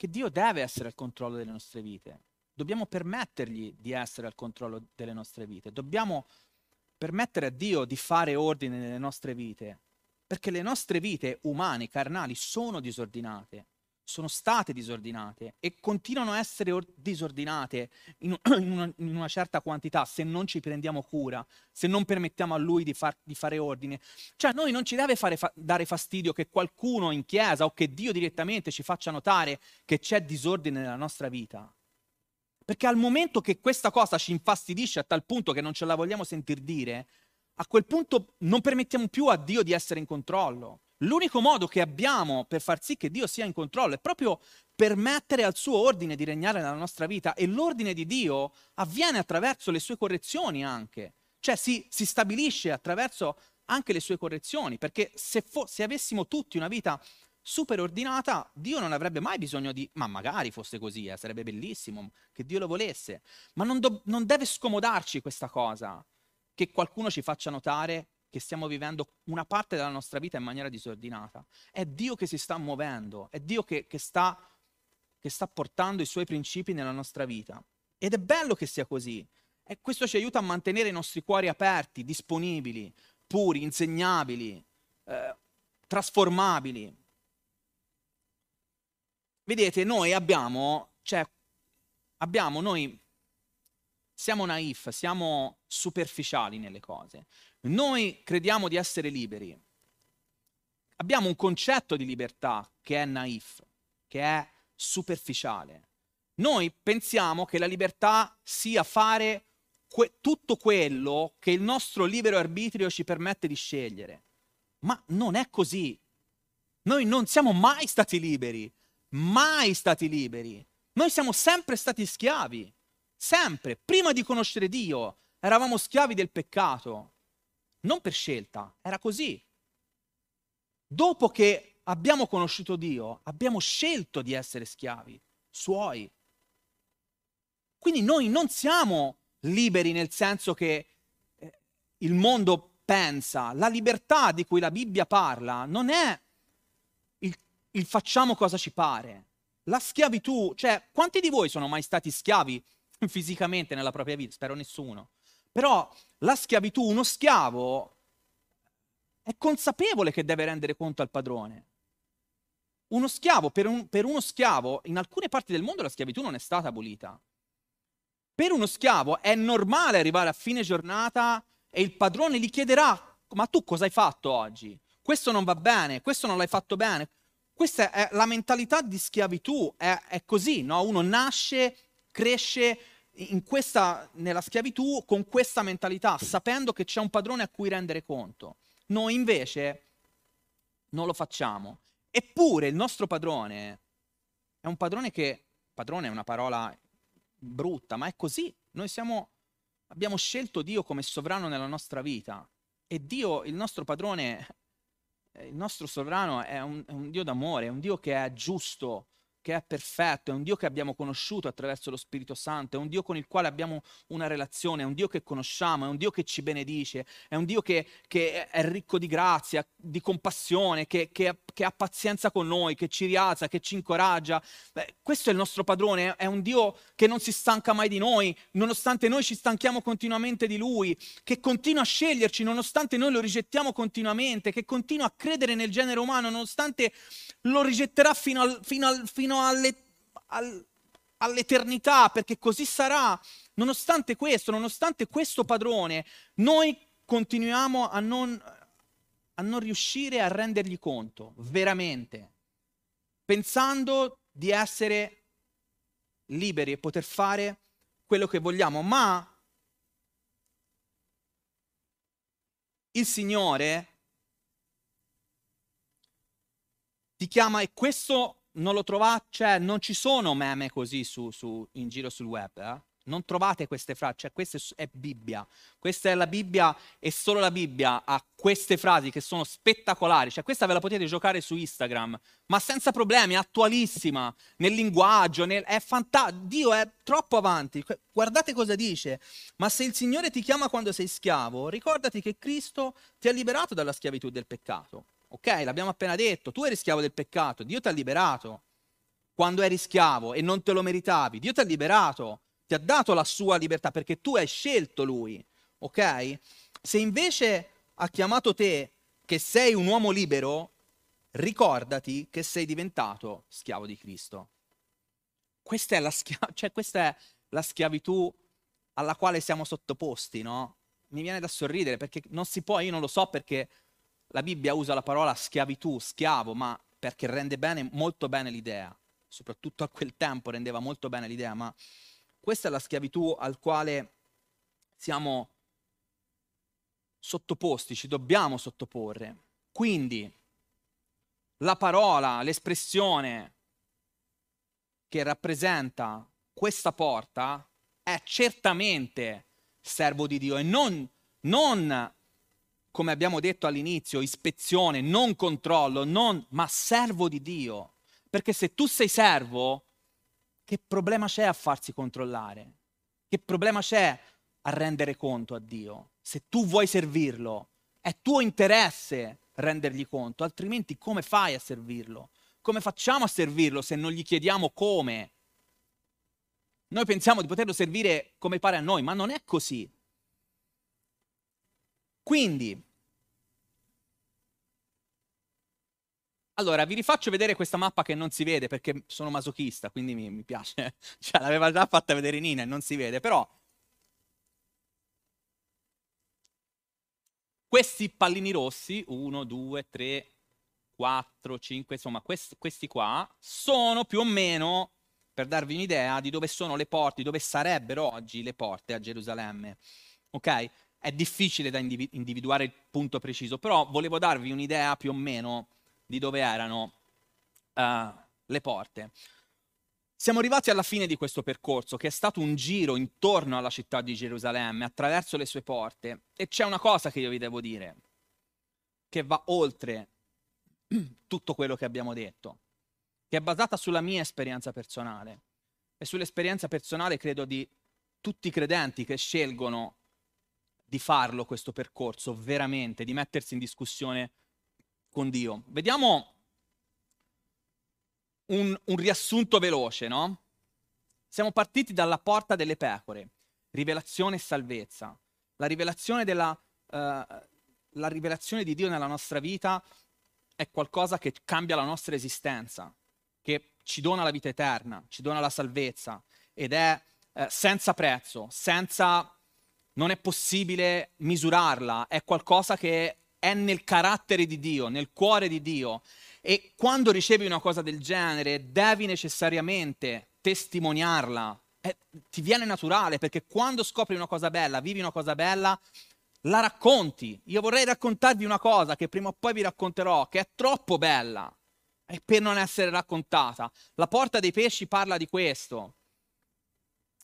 A: che Dio deve essere al controllo delle nostre vite. Dobbiamo permettergli di essere al controllo delle nostre vite, dobbiamo permettere a Dio di fare ordine nelle nostre vite, perché le nostre vite umane, carnali, sono disordinate, sono state disordinate e continuano a essere or- disordinate in, [clears throat] in, una, in, una, certa quantità se non ci prendiamo cura, se non permettiamo a Lui di, far, di fare ordine. Cioè a noi non ci deve fa- dare fastidio che qualcuno in chiesa o che Dio direttamente ci faccia notare che c'è disordine nella nostra vita. Perché al momento che questa cosa ci infastidisce a tal punto che non ce la vogliamo sentir dire, a quel punto non permettiamo più a Dio di essere in controllo. L'unico modo che abbiamo per far sì che Dio sia in controllo è proprio permettere al suo ordine di regnare nella nostra vita e l'ordine di Dio avviene attraverso le sue correzioni anche, cioè si, si stabilisce attraverso anche le sue correzioni, perché se, fo- se avessimo tutti una vita super ordinata, Dio non avrebbe mai bisogno di... Ma magari fosse così, eh, sarebbe bellissimo, che Dio lo volesse. Ma non, do... non deve scomodarci questa cosa, che qualcuno ci faccia notare che stiamo vivendo una parte della nostra vita in maniera disordinata. È Dio che si sta muovendo, è Dio che, che, sta, che sta portando i suoi principi nella nostra vita. Ed è bello che sia così. E questo ci aiuta a mantenere i nostri cuori aperti, disponibili, puri, insegnabili, eh, trasformabili. Vedete, noi abbiamo, cioè, abbiamo, noi siamo naif, siamo superficiali nelle cose. Noi crediamo di essere liberi. Abbiamo un concetto di libertà che è naif, che è superficiale. Noi pensiamo che la libertà sia fare que- tutto quello che il nostro libero arbitrio ci permette di scegliere. Ma non è così. Noi non siamo mai stati liberi mai stati liberi. Noi siamo sempre stati schiavi, sempre. Prima di conoscere Dio eravamo schiavi del peccato, non per scelta, era così. Dopo che abbiamo conosciuto Dio, abbiamo scelto di essere schiavi, suoi. Quindi noi non siamo liberi nel senso che eh, il mondo pensa. La libertà di cui la Bibbia parla non è il facciamo cosa ci pare. La schiavitù, cioè, quanti di voi sono mai stati schiavi [laughs] fisicamente nella propria vita? Spero nessuno. Però la schiavitù, uno schiavo è consapevole che deve rendere conto al padrone. Uno schiavo, per, un, per uno schiavo, in alcune parti del mondo la schiavitù non è stata abolita. Per uno schiavo è normale arrivare a fine giornata e il padrone gli chiederà, ma tu cosa hai fatto oggi? Questo non va bene, questo non l'hai fatto bene, questa è la mentalità di schiavitù, è, è così, no? Uno nasce, cresce questa, nella schiavitù con questa mentalità, sapendo che c'è un padrone a cui rendere conto. Noi invece non lo facciamo. Eppure il nostro padrone è un padrone che, padrone è una parola brutta, ma è così. Noi siamo, abbiamo scelto Dio come sovrano nella nostra vita e Dio, il nostro padrone, il nostro sovrano è un, è un Dio d'amore, è un Dio che è giusto, che è perfetto, è un Dio che abbiamo conosciuto attraverso lo Spirito Santo, è un Dio con il quale abbiamo una relazione, è un Dio che conosciamo, è un Dio che ci benedice, è un Dio che, che è ricco di grazia, di compassione, che, che, che, ha pazienza con noi, che ci rialza, che ci incoraggia. Beh, questo è il nostro padrone, è un Dio che non si stanca mai di noi, nonostante noi ci stanchiamo continuamente di Lui, che continua a sceglierci nonostante noi lo rigettiamo continuamente, che continua a credere nel genere umano nonostante lo rigetterà fino al... Fino al fino fino alle, al, all'eternità, perché così sarà. Nonostante questo, nonostante questo padrone, noi continuiamo a non, a non riuscire a rendergli conto, veramente, pensando di essere liberi e poter fare quello che vogliamo, ma il Signore ti chiama e questo non lo trovate, cioè non ci sono meme così su, su, in giro sul web, eh? non trovate queste frasi, cioè questa è Bibbia, questa è la Bibbia e solo la Bibbia ha queste frasi che sono spettacolari, cioè questa ve la potete giocare su Instagram, ma senza problemi, attualissima, nel linguaggio, nel... è fantastico, Dio è troppo avanti, guardate cosa dice, ma se il Signore ti chiama quando sei schiavo, ricordati che Cristo ti ha liberato dalla schiavitù del peccato. Ok, l'abbiamo appena detto, tu eri schiavo del peccato, Dio ti ha liberato. Quando eri schiavo e non te lo meritavi, Dio ti ha liberato, ti ha dato la sua libertà perché tu hai scelto lui. Ok? Se invece ha chiamato te che sei un uomo libero, ricordati che sei diventato schiavo di Cristo. Questa è la, schia- [laughs] cioè, questa è la schiavitù alla quale siamo sottoposti, no? Mi viene da sorridere perché non si può, io non lo so perché la Bibbia usa la parola schiavitù, schiavo, ma perché rende bene, molto bene l'idea, soprattutto a quel tempo rendeva molto bene l'idea, ma questa è la schiavitù al quale siamo sottoposti, ci dobbiamo sottoporre. Quindi la parola, l'espressione che rappresenta questa porta è certamente servo di Dio e non, non come abbiamo detto all'inizio, ispezione, non controllo, non, ma servo di Dio. Perché se tu sei servo, che problema c'è a farsi controllare? Che problema c'è a rendere conto a Dio? Se tu vuoi servirlo, è tuo interesse rendergli conto, altrimenti come fai a servirlo? Come facciamo a servirlo se non gli chiediamo come? Noi pensiamo di poterlo servire come pare a noi, ma non è così. Quindi, allora vi rifaccio vedere questa mappa che non si vede perché sono masochista, quindi mi, mi piace. [laughs] Cioè, l'aveva già fatta vedere Nina e non si vede, però questi pallini rossi, 1, 2, 3, 4, 5, insomma, questi, questi qua sono più o meno per darvi un'idea di dove sono le porte, dove sarebbero oggi le porte a Gerusalemme. Ok? È difficile da individuare il punto preciso, però volevo darvi un'idea più o meno di dove erano uh, le porte. Siamo arrivati alla fine di questo percorso, che è stato un giro intorno alla città di Gerusalemme, attraverso le sue porte, e c'è una cosa che io vi devo dire, che va oltre [clears throat] tutto quello che abbiamo detto, che è basata sulla mia esperienza personale e sull'esperienza personale, credo, di tutti i credenti che scelgono di farlo questo percorso, veramente, di mettersi in discussione con Dio. Vediamo un, un riassunto veloce, no? Siamo partiti dalla porta delle pecore, rivelazione e salvezza. La rivelazione, della, uh, la rivelazione di Dio nella nostra vita è qualcosa che cambia la nostra esistenza, che ci dona la vita eterna, ci dona la salvezza ed è uh, senza prezzo, senza non è possibile misurarla, è qualcosa che è nel carattere di Dio, nel cuore di Dio. E quando ricevi una cosa del genere, devi necessariamente testimoniarla. Eh, ti viene naturale perché quando scopri una cosa bella, vivi una cosa bella, la racconti. Io vorrei raccontarvi una cosa che prima o poi vi racconterò, che è troppo bella e per non essere raccontata. La porta dei pesci parla di questo.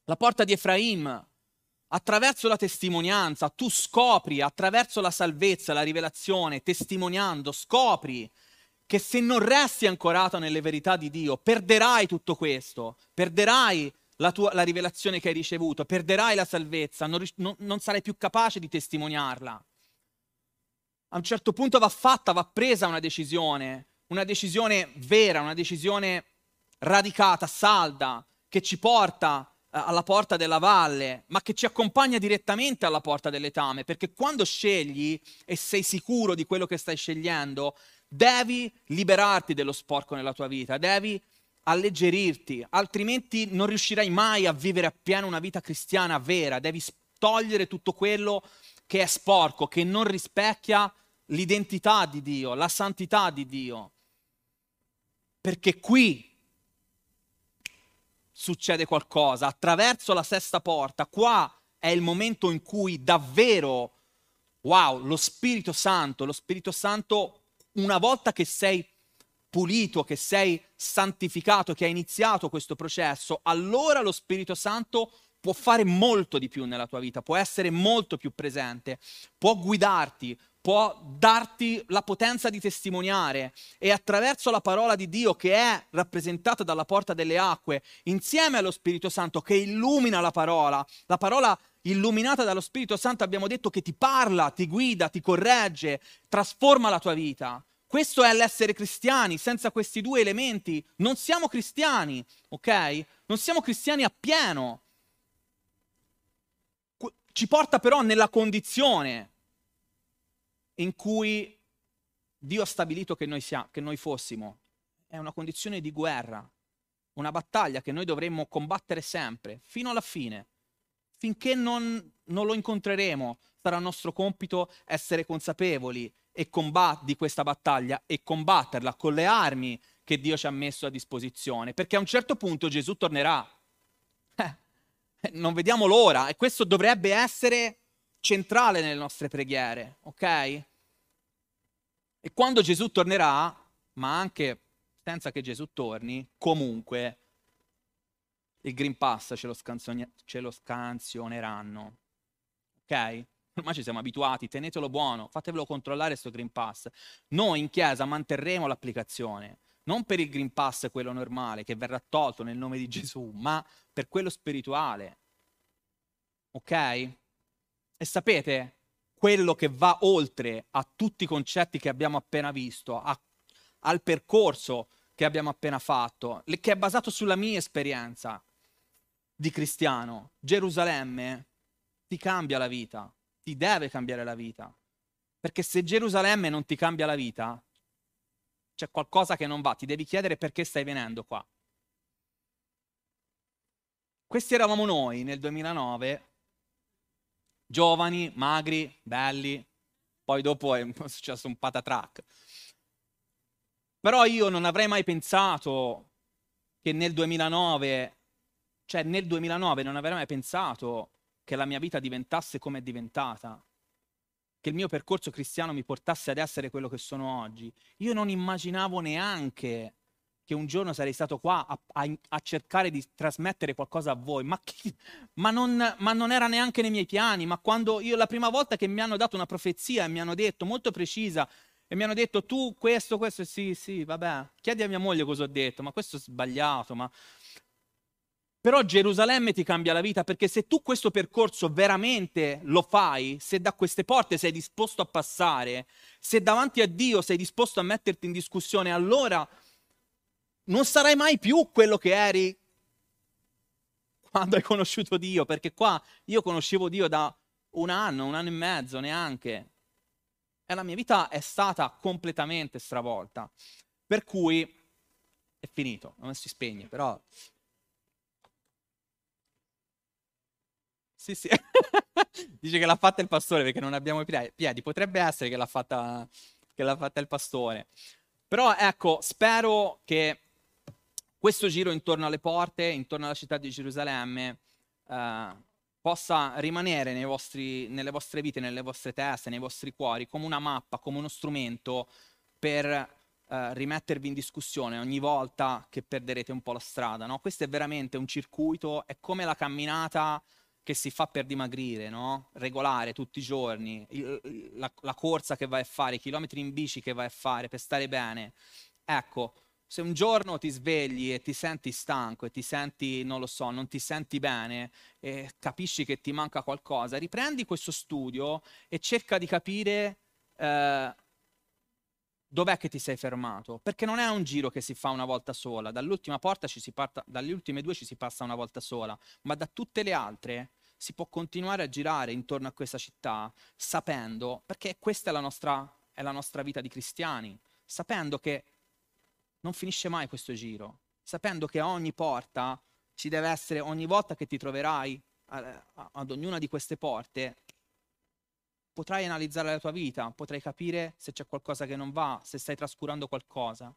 A: La porta di Efraim attraverso la testimonianza, tu scopri attraverso la salvezza, la rivelazione, testimoniando, scopri che se non resti ancorato nelle verità di Dio, perderai tutto questo, perderai la, tua, la rivelazione che hai ricevuto, perderai la salvezza, non, non, non sarai più capace di testimoniarla. A un certo punto va fatta, va presa una decisione, una decisione vera, una decisione radicata, salda, che ci porta eh, alla porta della valle, ma che ci accompagna direttamente alla porta dell'etame, perché quando scegli e sei sicuro di quello che stai scegliendo, devi liberarti dello sporco nella tua vita, devi alleggerirti, altrimenti non riuscirai mai a vivere appieno una vita cristiana vera, devi togliere tutto quello che è sporco, che non rispecchia l'identità di Dio, la santità di Dio. Perché qui succede qualcosa, attraverso la sesta porta, qua è il momento in cui davvero, wow, lo Spirito Santo, lo Spirito Santo, una volta che sei pulito, che sei santificato, che hai iniziato questo processo, allora lo Spirito Santo può fare molto di più nella tua vita, può essere molto più presente, può guidarti, può darti la potenza di testimoniare e attraverso la parola di Dio che è rappresentata dalla porta delle acque, insieme allo Spirito Santo che illumina la parola, la parola illuminata dallo Spirito Santo abbiamo detto che ti parla, ti guida, ti corregge, trasforma la tua vita. Questo è l'essere cristiani, senza questi due elementi non siamo cristiani, ok? Non siamo cristiani appieno. Ci porta però nella condizione in cui Dio ha stabilito che noi, sia, che noi fossimo. È una condizione di guerra, una battaglia che noi dovremmo combattere sempre, fino alla fine. Finché non, non lo incontreremo, sarà nostro compito essere consapevoli e combat- di questa battaglia e combatterla con le armi che Dio ci ha messo a disposizione, perché a un certo punto Gesù tornerà. Eh, non vediamo l'ora e questo dovrebbe essere centrale nelle nostre preghiere, ok? E quando Gesù tornerà, ma anche senza che Gesù torni, comunque il Green Pass ce lo, scansione, ce lo scansioneranno, ok? Ormai ci siamo abituati, tenetelo buono, fatevelo controllare questo Green Pass. Noi in chiesa manterremo l'applicazione, non per il Green Pass quello normale che verrà tolto nel nome di Gesù, ma per quello spirituale. Ok? E sapete, quello che va oltre a tutti i concetti che abbiamo appena visto, a, al percorso che abbiamo appena fatto, che è basato sulla mia esperienza di cristiano. Gerusalemme ti cambia la vita, ti deve cambiare la vita. Perché se Gerusalemme non ti cambia la vita, c'è qualcosa che non va, ti devi chiedere perché stai venendo qua. Questi eravamo noi nel 2009 giovani, magri, belli, poi dopo è successo un patatrack. Però io non avrei mai pensato che nel 2009, cioè nel 2009 non avrei mai pensato che la mia vita diventasse come è diventata, che il mio percorso cristiano mi portasse ad essere quello che sono oggi. Io non immaginavo neanche che un giorno sarei stato qua a, a, a cercare di trasmettere qualcosa a voi, ma, chi, ma, non, ma, non, era neanche nei miei piani, ma quando io la prima volta che mi hanno dato una profezia e mi hanno detto molto precisa e mi hanno detto tu questo, questo, sì, sì, vabbè, chiedi a mia moglie cosa ho detto, ma questo è sbagliato, ma... Però Gerusalemme ti cambia la vita perché se tu questo percorso veramente lo fai, se da queste porte sei disposto a passare, se davanti a Dio sei disposto a metterti in discussione, allora non sarai mai più quello che eri quando hai conosciuto Dio, perché qua io conoscevo Dio da un anno, un anno e mezzo neanche, e la mia vita è stata completamente stravolta. Per cui è finito, non si spegne, però... Sì, sì. [laughs] Dice che l'ha fatta il pastore perché non abbiamo i piedi. Potrebbe essere che l'ha fatta, che l'ha fatta il pastore. Però ecco, spero che questo giro intorno alle porte, intorno alla città di Gerusalemme, eh, possa rimanere vostri, nelle vostre vite, nelle vostre teste, nei vostri cuori, come una mappa, come uno strumento per eh, rimettervi in discussione ogni volta che perderete un po' la strada. No? Questo è veramente un circuito, è come la camminata che si fa per dimagrire, no? regolare tutti i giorni, la, la corsa che vai a fare, i chilometri in bici che vai a fare per stare bene. Ecco, se un giorno ti svegli e ti senti stanco e ti senti, non lo so, non ti senti bene e capisci che ti manca qualcosa, riprendi questo studio e cerca di capire eh, dov'è che ti sei fermato. Perché non è un giro che si fa una volta sola, dall'ultima porta ci si parta, dalle ultime due ci si passa una volta sola, ma da tutte le altre si può continuare a girare intorno a questa città sapendo, perché questa è la nostra, è la nostra vita di cristiani, sapendo che non finisce mai questo giro, sapendo che a ogni porta ci deve essere, ogni volta che ti troverai ad ognuna di queste porte, potrai analizzare la tua vita, potrai capire se c'è qualcosa che non va, se stai trascurando qualcosa.